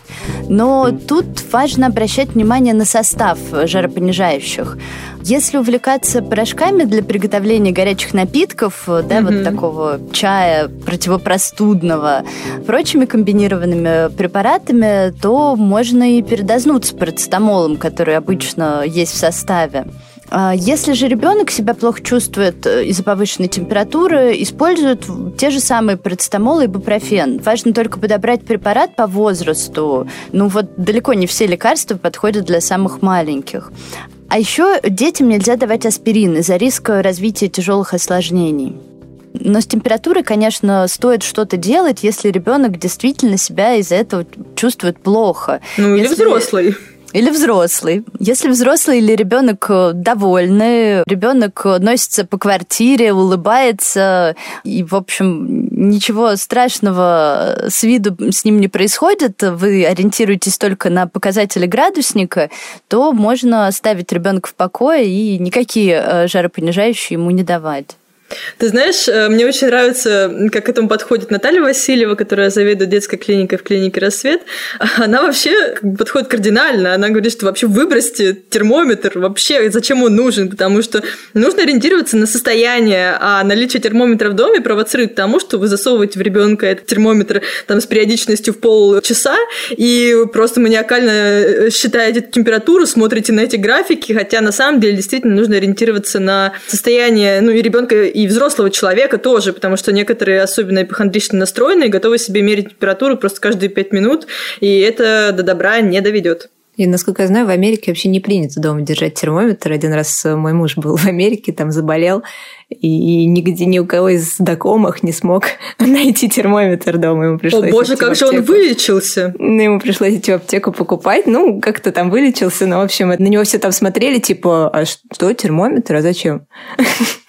Но тут важно обращать внимание на состав жаропонижающих. Если увлекаться порошками для приготовления горячих напитков, да, mm-hmm. вот такого чая противопростудного, прочими комбинированными препаратами, то можно и передознуться парацетамолом, который обычно есть в составе. А если же ребенок себя плохо чувствует э, из-за повышенной температуры, используют те же самые парацетамол и бупрофен. Важно только подобрать препарат по возрасту. Ну вот далеко не все лекарства подходят для самых маленьких. А еще детям нельзя давать аспирин из-за риска развития тяжелых осложнений. Но с температурой, конечно, стоит что-то делать, если ребенок действительно себя из-за этого чувствует плохо. Ну если... или взрослый. Или взрослый. Если взрослый или ребенок э, довольны, ребенок носится по квартире, улыбается, и, в общем, ничего страшного с виду с ним не происходит, вы ориентируетесь только на показатели градусника, то можно оставить ребенка в покое и никакие э, жаропонижающие ему не давать. Ты знаешь, э, мне очень нравится, как к этому подходит Наталья Васильева, которая заведует детской клиникой в клинике «Рассвет». Она вообще подходит кардинально. Она говорит, что вообще выбросьте термометр. Вообще, зачем он нужен? Потому что нужно ориентироваться на состояние, а наличие термометра в доме провоцирует тому, что вы засовываете в ребенка этот термометр там, с периодичностью в полчаса и просто маниакально э, считаете температуру, смотрите на эти графики, хотя на самом деле действительно нужно ориентироваться на состояние ну, и ребенка, и взрослого человека тоже, потому что некоторые, особенно эпихондрично настроенные, готовы себе мерить температуру просто каждые пять минут, и это до добра не доведет. И, насколько я знаю, в Америке вообще не принято дома держать термометр. Один раз мой муж был в Америке, там заболел, и нигде ни у кого из знакомых не смог найти термометр дома. Ему пришлось О боже, как же он вылечился! Ну, ему пришлось идти в аптеку покупать. Ну, как-то там вылечился, но, в общем, на него все там смотрели, типа, а что, термометр, а зачем?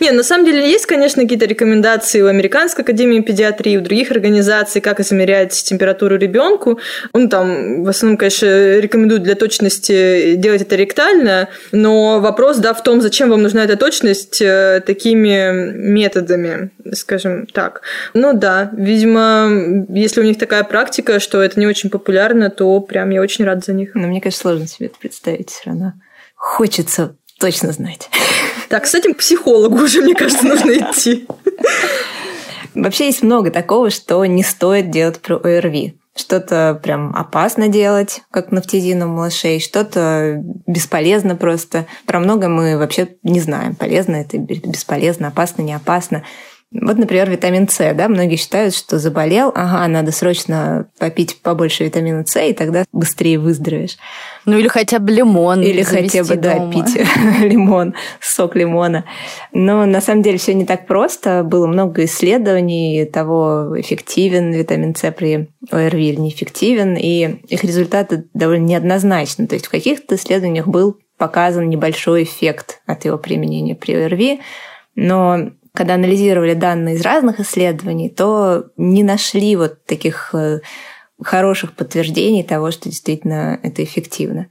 Не, на самом деле есть, конечно, какие-то рекомендации у Американской академии педиатрии, у других организаций, как измерять температуру ребенку. Он там, в основном, конечно, рекомендуют для точности делать это ректально, но вопрос, да, в том, зачем вам нужна эта точность э, такими методами, скажем так. Ну да, видимо, если у них такая практика, что это не очень популярно, то прям я очень рад за них. Но мне, конечно, сложно себе это представить все равно. Хочется точно знать. Так, с этим к психологу уже, мне кажется, нужно идти. Вообще есть много такого, что не стоит делать про ОРВИ. Что-то прям опасно делать, как нафтизин у малышей, что-то бесполезно просто. Про много мы вообще не знаем, полезно это, бесполезно, опасно, не опасно. Вот, например, витамин С, да, многие считают, что заболел, ага, надо срочно попить побольше витамина С, и тогда быстрее выздоровеешь. Ну или хотя бы лимон. Или хотя бы, дома. да, пить лимон, сок лимона. Но на самом деле все не так просто. Было много исследований того, эффективен витамин С при ОРВИ или неэффективен, и их результаты довольно неоднозначны. То есть в каких-то исследованиях был показан небольшой эффект от его применения при ОРВИ, но когда анализировали данные из разных исследований, то не нашли вот таких э, хороших подтверждений того, что действительно это эффективно.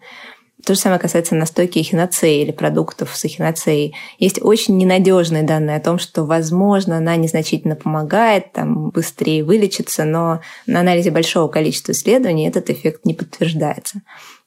То же самое касается настойки эхиноцеи или продуктов с эхиноцеей. Есть очень ненадежные данные о том, что, возможно, она незначительно помогает, там, быстрее вылечиться, но на анализе большого количества исследований этот эффект не подтверждается.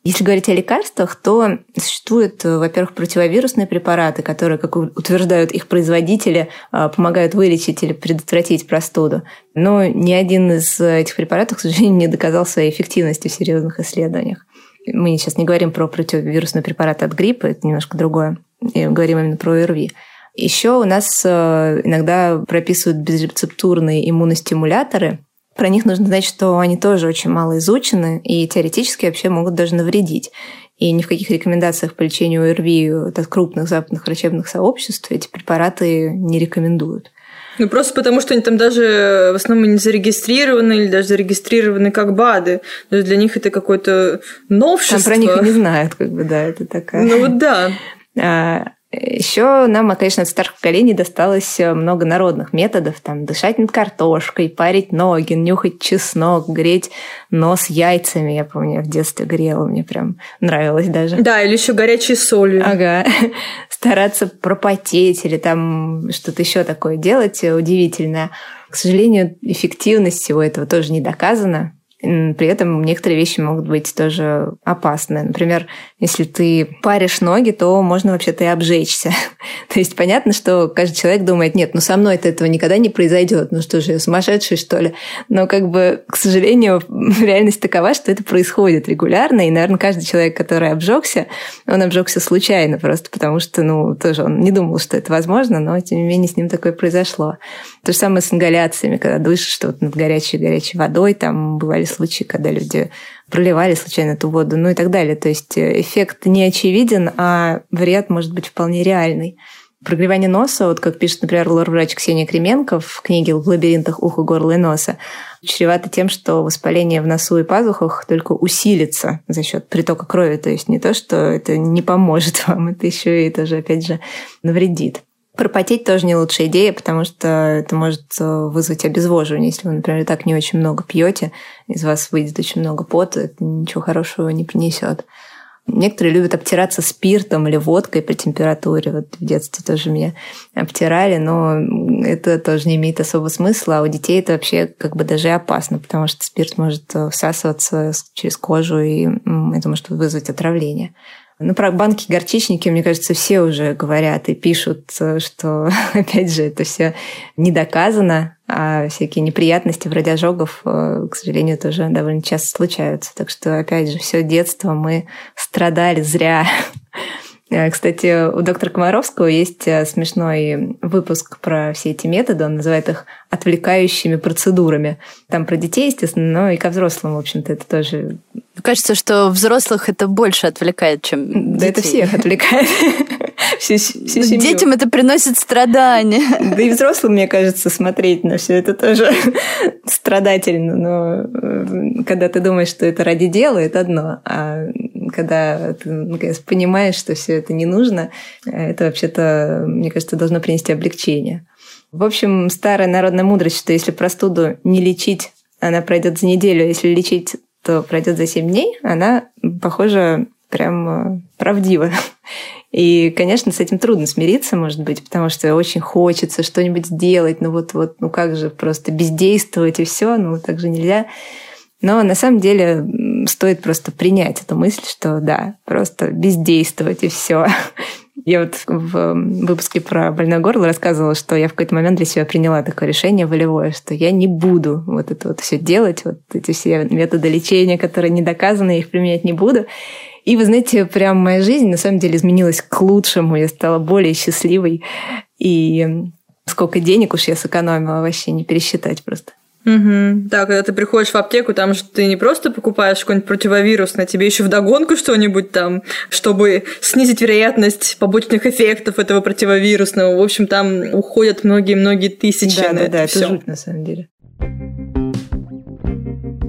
Если говорить о лекарствах, то существуют, во-первых, противовирусные препараты, которые, как утверждают их производители, а, помогают вылечить или предотвратить простуду. Но ни один из этих препаратов, к сожалению, не доказал своей эффективности в серьезных исследованиях. Мы сейчас не говорим про противовирусные препараты от гриппа, это немножко другое. И говорим именно про ОРВИ. Еще у нас э, иногда прописывают безрецептурные иммуностимуляторы, про них нужно знать, что они тоже очень мало изучены и теоретически вообще могут даже навредить. И ни в каких рекомендациях по лечению ОРВИ от крупных западных врачебных сообществ эти препараты не рекомендуют. Ну, просто потому, что они там даже в основном не зарегистрированы или даже зарегистрированы как БАДы. То есть для них это какое-то новшество. Там про них не знают, как бы, да, это такая... Ну вот да. Еще нам, конечно, от старших поколений досталось много народных методов. Там дышать над картошкой, парить ноги, нюхать чеснок, греть нос яйцами. Я помню, я в детстве грела, мне прям нравилось даже. Да, или еще горячей солью. Ага. Стараться пропотеть или там что-то еще такое делать удивительное. К сожалению, эффективность всего этого тоже не доказана. При этом некоторые вещи могут быть тоже опасны. Например, если ты паришь ноги, то можно вообще-то и обжечься. то есть понятно, что каждый человек думает, нет, ну со мной этого никогда не произойдет. Ну что же, я сумасшедший, что ли? Но как бы, к сожалению, реальность такова, что это происходит регулярно. И, наверное, каждый человек, который обжегся, он обжегся случайно, просто потому что, ну, тоже он не думал, что это возможно, но тем не менее с ним такое произошло. То же самое с ингаляциями, когда дышишь что-то над горячей-горячей водой, там бывали случаи, когда люди проливали случайно эту воду, ну и так далее. То есть э, эффект не очевиден, а вред может быть вполне реальный. Прогревание носа, вот как пишет, например, лор-врач Ксения Кременко в книге «В лабиринтах уха, горла и носа», чревато тем, что воспаление в носу и пазухах только усилится за счет притока крови. То есть не то, что это не поможет вам, это еще и тоже, опять же, навредит. Пропотеть тоже не лучшая идея, потому что это может э, вызвать обезвоживание. Если вы, например, так не очень много пьете, из вас выйдет очень много пота, это ничего хорошего не принесет. Некоторые любят обтираться спиртом или водкой при температуре. Вот в детстве тоже меня обтирали, но это тоже не имеет особого смысла. А у детей это вообще как бы даже опасно, потому что спирт может э, всасываться через кожу, и это может вызвать отравление. Ну, про банки горчичники, мне кажется, все уже говорят и пишут, что, опять же, это все не доказано, а всякие неприятности вроде ожогов, э, к сожалению, тоже довольно часто случаются. Так что, опять же, все детство мы страдали зря. Э, кстати, у доктора Комаровского есть э, смешной выпуск про все эти методы. Он называет их отвлекающими процедурами. Там про детей, естественно, но и ко взрослым, в общем-то, это тоже... Кажется, что взрослых это больше отвлекает, чем детей. Да это всех отвлекает. всю, всю семью. Детям это приносит страдания. Да и взрослым, мне кажется, смотреть на все это тоже страдательно. Но э, когда ты думаешь, что это ради дела, это одно. А когда ты наконец, понимаешь, что все это не нужно, это вообще-то, мне кажется, должно принести облегчение. В общем, старая народная мудрость, что если простуду не лечить, она пройдет за неделю, а если лечить, то пройдет за 7 дней, она, похоже, прям э, правдива. И, конечно, с этим трудно смириться, может быть, потому что очень хочется что-нибудь сделать, ну вот, вот, ну как же просто бездействовать и все, ну так же нельзя. Но на самом деле стоит просто принять эту мысль, что да, просто бездействовать и все. Я вот в выпуске про больное горло рассказывала, что я в какой-то момент для себя приняла такое решение волевое, что я не буду вот это вот все делать, вот эти все методы лечения, которые не доказаны, я их применять не буду. И вы знаете, прям моя жизнь на самом деле изменилась к лучшему. Я стала более счастливой. И сколько денег уж я сэкономила, вообще не пересчитать просто. Угу. Да, когда ты приходишь в аптеку, там же ты не просто покупаешь какой-нибудь противовирусный, тебе еще вдогонку что-нибудь там, чтобы снизить вероятность побочных эффектов этого противовирусного. В общем, там уходят многие-многие тысячи да, на да, это да, все. это жуть на самом деле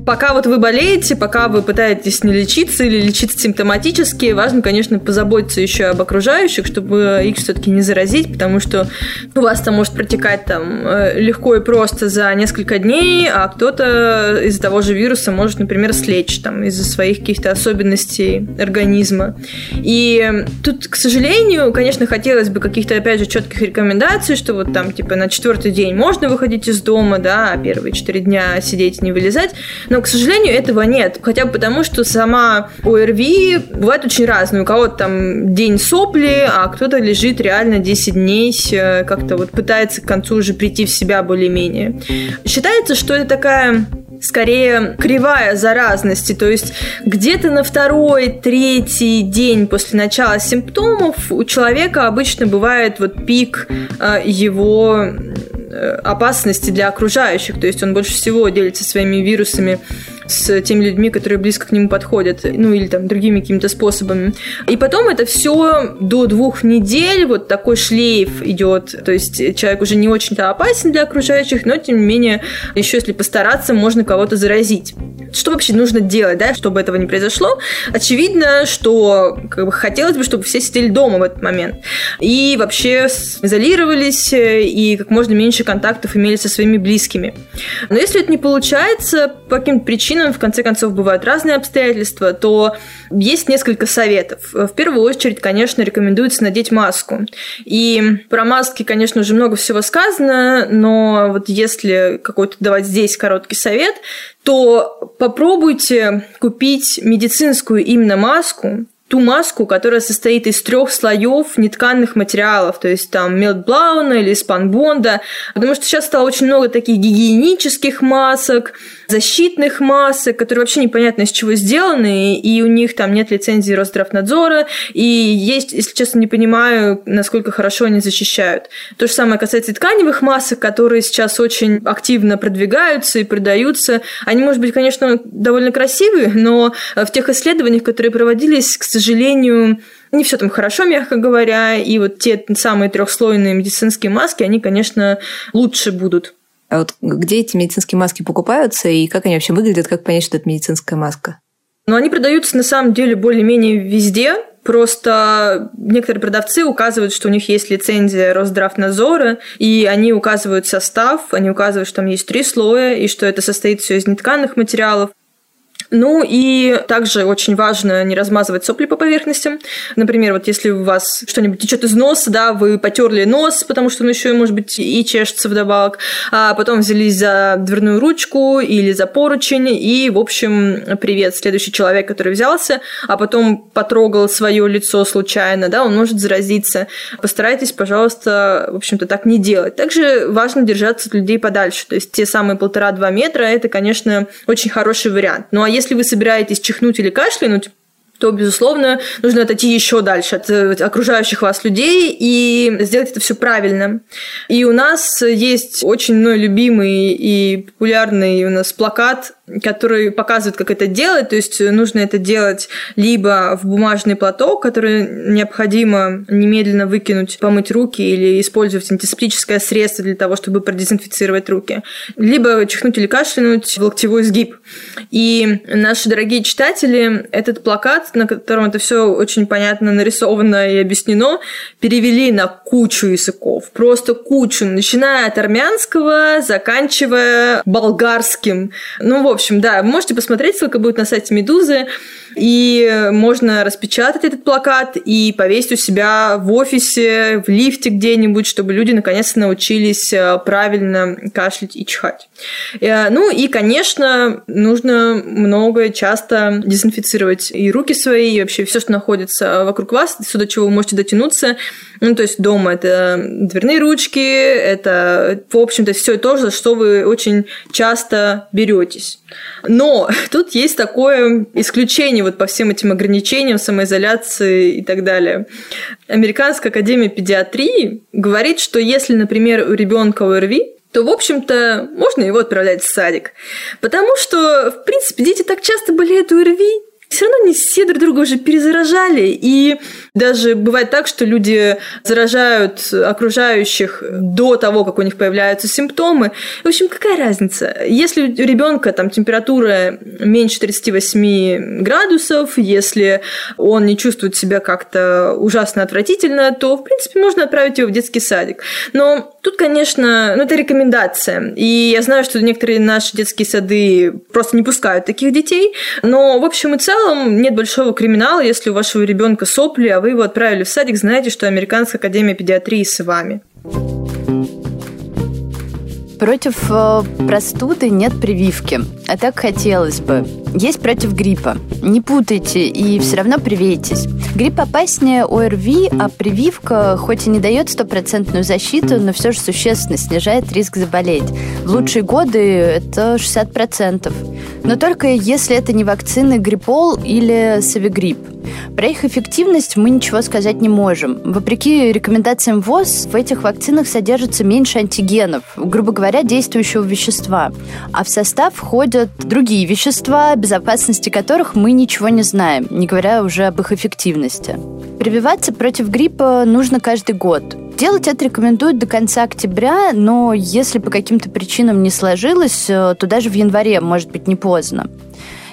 пока вот вы болеете, пока вы пытаетесь не лечиться или лечиться симптоматически, важно, конечно, позаботиться еще об окружающих, чтобы их все-таки не заразить, потому что у вас там может протекать там э, легко и просто за несколько дней, а кто-то из-за того же вируса может, например, слечь там из-за своих каких-то особенностей организма. И тут, к сожалению, конечно, хотелось бы каких-то, опять же, четких рекомендаций, что вот там, типа, на четвертый день можно выходить из дома, да, а первые четыре дня сидеть не вылезать, но но, к сожалению, этого нет. Хотя бы потому, что сама ОРВИ бывает очень разная. У кого-то там день сопли, а кто-то лежит реально 10 дней, э, как-то вот пытается к концу уже прийти в себя более-менее. Считается, что это такая скорее кривая заразности, то есть где-то на второй, третий день после начала симптомов у человека обычно бывает вот пик э, его опасности для окружающих. То есть он больше всего делится своими вирусами с теми людьми, которые близко к нему подходят, ну или там другими какими-то способами. И потом это все до двух недель, вот такой шлейф идет. То есть человек уже не очень-то опасен для окружающих, но тем не менее, еще если постараться, можно кого-то заразить. что вообще нужно делать, да, чтобы этого не произошло? Очевидно, что как бы, хотелось бы, чтобы все сидели дома в этот момент. И вообще изолировались, и как можно меньше контактов имели со своими близкими. Но если это не получается, по каким-то причинам, в конце концов, бывают разные обстоятельства, то есть несколько советов. В первую очередь, конечно, рекомендуется надеть маску. И про маски, конечно, уже много всего сказано, но вот если какой-то давать здесь короткий совет, то попробуйте купить медицинскую именно маску, ту маску, которая состоит из трех слоев нетканных материалов, то есть там мелтблауна или спанбонда, потому что сейчас стало очень много таких гигиенических масок, защитных масок, которые вообще непонятно из чего сделаны, и у них там нет лицензии Росздравнадзора, и есть, если честно, не понимаю, насколько хорошо они защищают. То же самое касается тканевых масок, которые сейчас очень активно продвигаются и продаются. Они, может быть, конечно, довольно красивые, но в тех исследованиях, которые проводились, к сожалению, не все там хорошо, мягко говоря, и вот те самые трехслойные медицинские маски, они, конечно, лучше будут. А вот где эти медицинские маски покупаются и как они вообще выглядят, как понять, что это медицинская маска? Ну, они продаются на самом деле более-менее везде. Просто некоторые продавцы указывают, что у них есть лицензия Росздравнадзора, и они указывают состав, они указывают, что там есть три слоя, и что это состоит все из нетканных материалов. Ну и также очень важно не размазывать сопли по поверхностям. Например, вот если у вас что-нибудь течет из носа, да, вы потерли нос, потому что он еще, может быть, и чешется вдобавок, а потом взялись за дверную ручку или за поручень, и, в общем, привет, следующий человек, который взялся, а потом потрогал свое лицо случайно, да, он может заразиться. Постарайтесь, пожалуйста, в общем-то, так не делать. Также важно держаться от людей подальше, то есть те самые полтора-два метра, это, конечно, очень хороший вариант. Ну а если вы собираетесь чихнуть или кашлянуть, то, безусловно, нужно отойти еще дальше от э, окружающих вас людей и сделать это все правильно. И у нас есть очень мной любимый и популярный у нас плакат который показывает, как это делать. То есть нужно это делать либо в бумажный платок, который необходимо немедленно выкинуть, помыть руки или использовать антисептическое средство для того, чтобы продезинфицировать руки, либо чихнуть или кашлянуть в локтевой сгиб. И наши дорогие читатели этот плакат, на котором это все очень понятно нарисовано и объяснено, перевели на кучу языков. Просто кучу, начиная от армянского, заканчивая болгарским. Ну, в общем, да, вы можете посмотреть, ссылка будет на сайте Медузы. И можно распечатать этот плакат и повесить у себя в офисе, в лифте где-нибудь, чтобы люди наконец-то научились э, правильно кашлять и чихать. Э, ну и, конечно, нужно много часто дезинфицировать и руки свои, и вообще все, что находится вокруг вас, сюда чего вы можете дотянуться. Ну, то есть дома это дверные ручки, это, в общем-то, все то, за что вы очень часто беретесь. Но тут есть такое исключение вот по всем этим ограничениям, самоизоляции и так далее. Американская академия педиатрии говорит, что если, например, у ребенка ОРВИ, то, в общем-то, можно его отправлять в садик. Потому что, в принципе, дети так часто болеют ОРВИ, все равно не все друг друга уже перезаражали. И даже бывает так, что люди заражают окружающих до того, как у них появляются симптомы. В общем, какая разница? Если у ребенка там температура меньше 38 градусов, если он не чувствует себя как-то ужасно отвратительно, то, в принципе, можно отправить его в детский садик. Но Тут, конечно, ну, это рекомендация. И я знаю, что некоторые наши детские сады просто не пускают таких детей. Но, в общем и целом, нет большого криминала, если у вашего ребенка сопли, а вы его отправили в садик, знаете, что Американская академия педиатрии с вами. Против э, простуды нет прививки, а так хотелось бы. Есть против гриппа. Не путайте и все равно привейтесь. Грипп опаснее ОРВИ, а прививка хоть и не дает стопроцентную защиту, но все же существенно снижает риск заболеть. В лучшие годы это 60%. Но только если это не вакцины гриппол или савигрипп. Про их эффективность мы ничего сказать не можем. Вопреки рекомендациям ВОЗ, в этих вакцинах содержится меньше антигенов, грубо говоря, действующего вещества. А в состав входят другие вещества, безопасности которых мы ничего не знаем, не говоря уже об их эффективности. Прививаться против гриппа нужно каждый год. Делать это рекомендуют до конца октября, но если по каким-то причинам не сложилось, э, то даже в январе может быть не поздно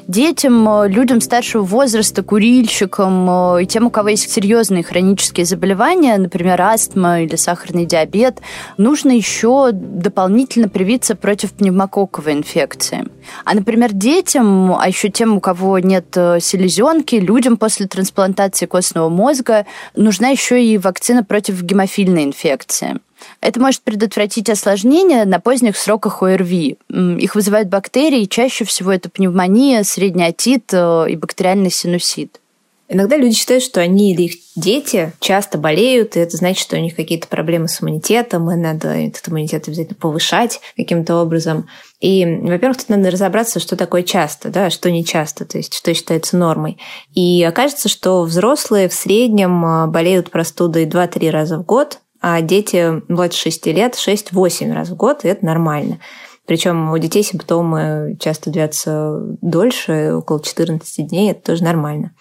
детям, э, людям старшего возраста, курильщикам и тем, у кого есть серьезные хронические заболевания, например, астма или сахарный диабет, нужно еще дополнительно привиться против пневмококковой инфекции. А, например, детям, а еще тем, у кого нет селезенки, людям после трансплантации костного мозга нужна еще и вакцина против гемофильной инфекции. Это может предотвратить осложнения на поздних сроках ОРВИ. Их вызывают бактерии, чаще всего это пневмония, средний отит э, и бактериальный синусит. Иногда люди считают, что они или их дети часто болеют, и это значит, что у них какие-то проблемы с иммунитетом, и надо этот иммунитет обязательно повышать каким-то образом. И, во-первых, тут надо разобраться, что такое часто, да, что не часто, то есть что считается нормой. И окажется, что взрослые в среднем э, болеют простудой 2-3 раза в год, а дети младше 6 лет 6-8 раз в год, и это нормально. Причем у детей симптомы часто длятся дольше, около 14 дней, это тоже нормально.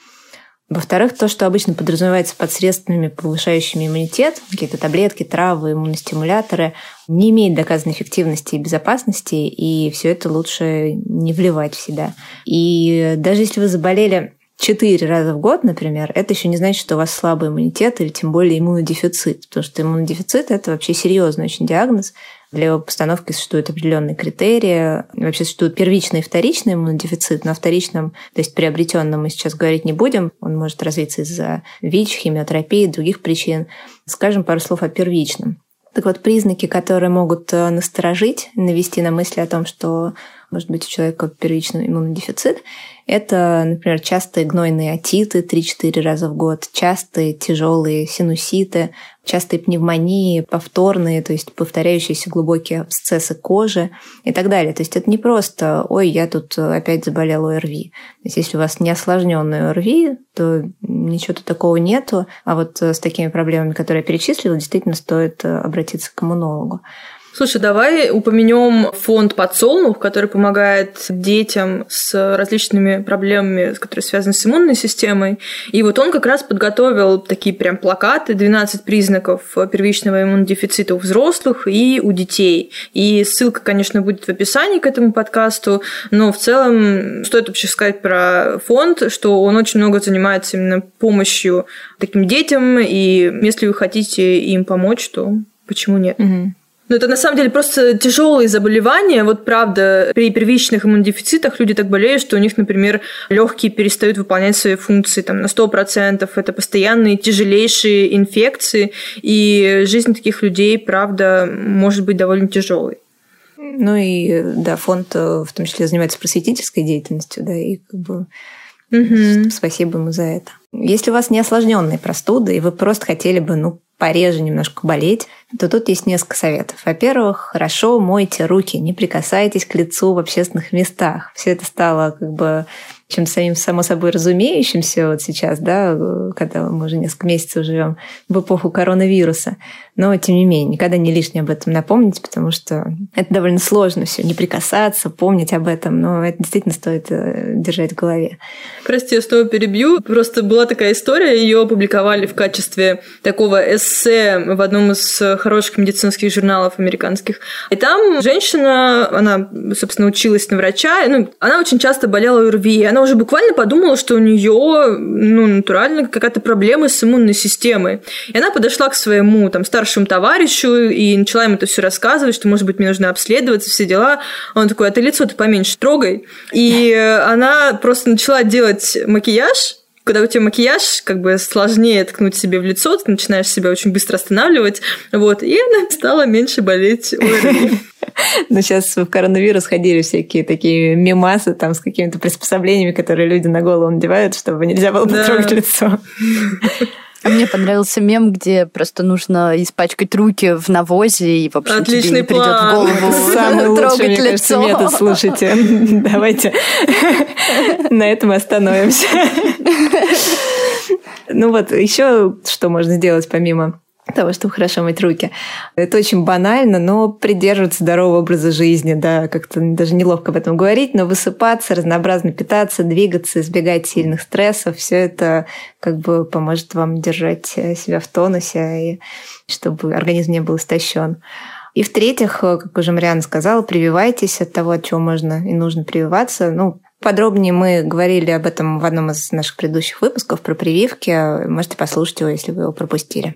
Во-вторых, то, что обычно подразумевается под средствами, повышающими иммунитет, какие-то таблетки, травы, иммуностимуляторы, не имеет доказанной эффективности и безопасности, и все это лучше не вливать в себя. И даже если вы заболели четыре раза в год, например, это еще не значит, что у вас слабый иммунитет или тем более иммунодефицит, потому что иммунодефицит – это вообще серьезный очень диагноз. Для его постановки существуют определенные критерии. Вообще существует первичный и вторичный иммунодефицит. Но о вторичном, то есть приобретенном мы сейчас говорить не будем. Он может развиться из-за ВИЧ, химиотерапии, других причин. Скажем пару слов о первичном. Так вот, признаки, которые могут э, насторожить, навести на мысли о том, что может быть у человека первичный иммунодефицит, это, например, частые гнойные отиты 3-4 раза в год, частые тяжелые синуситы, частые пневмонии, повторные, то есть повторяющиеся глубокие абсцессы кожи и так далее. То есть это не просто «Ой, я тут опять заболел ОРВИ». То есть если у вас не осложненный ОРВИ, то ничего тут такого нету. А вот с такими проблемами, которые я перечислила, действительно стоит обратиться к иммунологу. Слушай, давай упомянем фонд «Подсолнух», который помогает детям с различными проблемами, которые связаны с иммунной системой. И вот он как раз подготовил такие прям плакаты, 12 признаков первичного иммунодефицита у взрослых и у детей. И ссылка, конечно, будет в описании к этому подкасту, но в целом стоит вообще сказать про фонд, что он очень много занимается именно помощью таким детям, и если вы хотите им помочь, то почему нет? Угу. Ну, это на самом деле просто тяжелые заболевания. Вот правда, при первичных иммунодефицитах люди так болеют, что у них, например, легкие перестают выполнять свои функции там, на 100%. Это постоянные тяжелейшие инфекции. И жизнь таких людей, правда, может быть довольно тяжелой. Ну и да, фонд э, в том числе занимается просветительской деятельностью, да, и как бы угу. спасибо ему за это. Если у вас не осложненные простуды, и вы просто хотели бы, ну, пореже немножко болеть, то тут есть несколько советов. Во-первых, хорошо мойте руки, не прикасайтесь к лицу в общественных местах. Все это стало как бы чем самим само собой разумеющимся вот сейчас, да, когда мы уже несколько месяцев живем в эпоху коронавируса. Но, тем не менее, никогда не лишнее об этом напомнить, потому что это довольно сложно все, не прикасаться, помнить об этом, но это действительно стоит э, держать в голове. Прости, я снова перебью. Просто была такая история, ее опубликовали в качестве такого эссе в одном из хороших медицинских журналов американских. И там женщина, она, собственно, училась на врача, ну, она очень часто болела ОРВИ, она уже буквально подумала, что у нее, ну, натурально какая-то проблема с иммунной системой. И она подошла к своему там старшему товарищу и начала ему это все рассказывать, что, может быть, мне нужно обследоваться, все дела. Он такой, а ты лицо-то поменьше трогай. И она просто начала делать макияж, когда у тебя макияж, как бы сложнее ткнуть себе в лицо, ты начинаешь себя очень быстро останавливать, вот, и она стала меньше болеть ОРВИ. Но сейчас в коронавирус ходили всякие такие мемасы там с какими-то приспособлениями, которые люди на голову надевают, чтобы нельзя было потрогать лицо. Мне понравился мем, где просто нужно испачкать руки в навозе, и, в общем, Отличный тебе не придет в голову Самый лучший, мне кажется, метод, слушайте. Давайте на этом остановимся. Ну вот, еще что можно сделать помимо того, чтобы хорошо мыть руки. Это очень банально, но придерживаться здорового образа жизни, да, как-то даже неловко об этом говорить, но высыпаться, разнообразно питаться, двигаться, избегать сильных стрессов, все это как бы поможет вам держать себя в тонусе, и чтобы организм не был истощен. И в-третьих, как уже Мариана сказала, прививайтесь от того, от чего можно и нужно прививаться. Ну, Подробнее мы говорили об этом в одном из наших предыдущих выпусков про прививки. Можете послушать его, если вы его пропустили.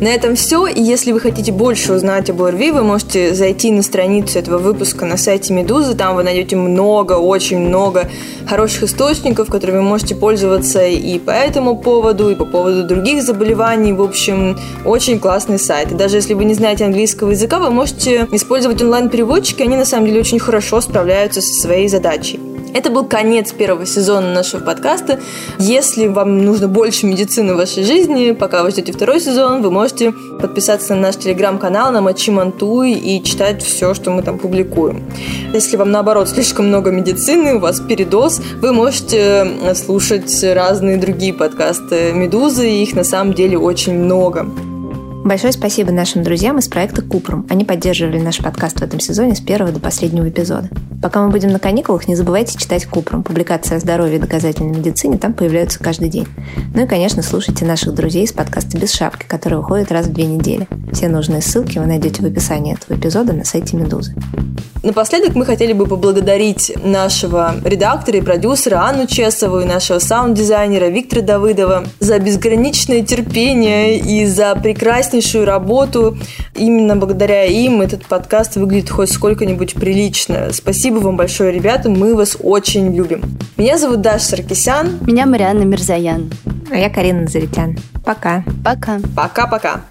На этом все. И если вы хотите больше узнать об ОРВИ, вы можете зайти на страницу этого выпуска на сайте Медузы. Там вы найдете много, очень много хороших источников, которыми вы можете пользоваться и по этому поводу, и по поводу других заболеваний. В общем, очень классный сайт. И даже если вы не знаете английского языка, вы можете использовать онлайн-переводчики. Они на самом деле очень хорошо справляются со своей задачей. Это был конец первого сезона нашего подкаста. Если вам нужно больше медицины в вашей жизни, пока вы ждете второй сезон, вы можете подписаться на наш телеграм-канал на Мачи Мантуй и читать все, что мы там публикуем. Если вам, наоборот, слишком много медицины, у вас передоз, вы можете слушать разные другие подкасты «Медузы», их на самом деле очень много. Большое спасибо нашим друзьям из проекта Купрум. Они поддерживали наш подкаст в этом сезоне с первого до последнего эпизода. Пока мы будем на каникулах, не забывайте читать Купрум. Публикации о здоровье и доказательной медицине там появляются каждый день. Ну и, конечно, слушайте наших друзей из подкаста «Без шапки», который выходит раз в две недели. Все нужные ссылки вы найдете в описании этого эпизода на сайте «Медузы». Напоследок мы хотели бы поблагодарить нашего редактора и продюсера Анну Чесову и нашего саунд-дизайнера Виктора Давыдова за безграничное терпение и за прекраснейшую работу. Именно благодаря им этот подкаст выглядит хоть сколько-нибудь прилично. Спасибо вам большое, ребята, мы вас очень любим. Меня зовут Даша Саркисян. Меня Марианна Мирзаян. А я Карина Заритян. Пока. Пока. Пока-пока.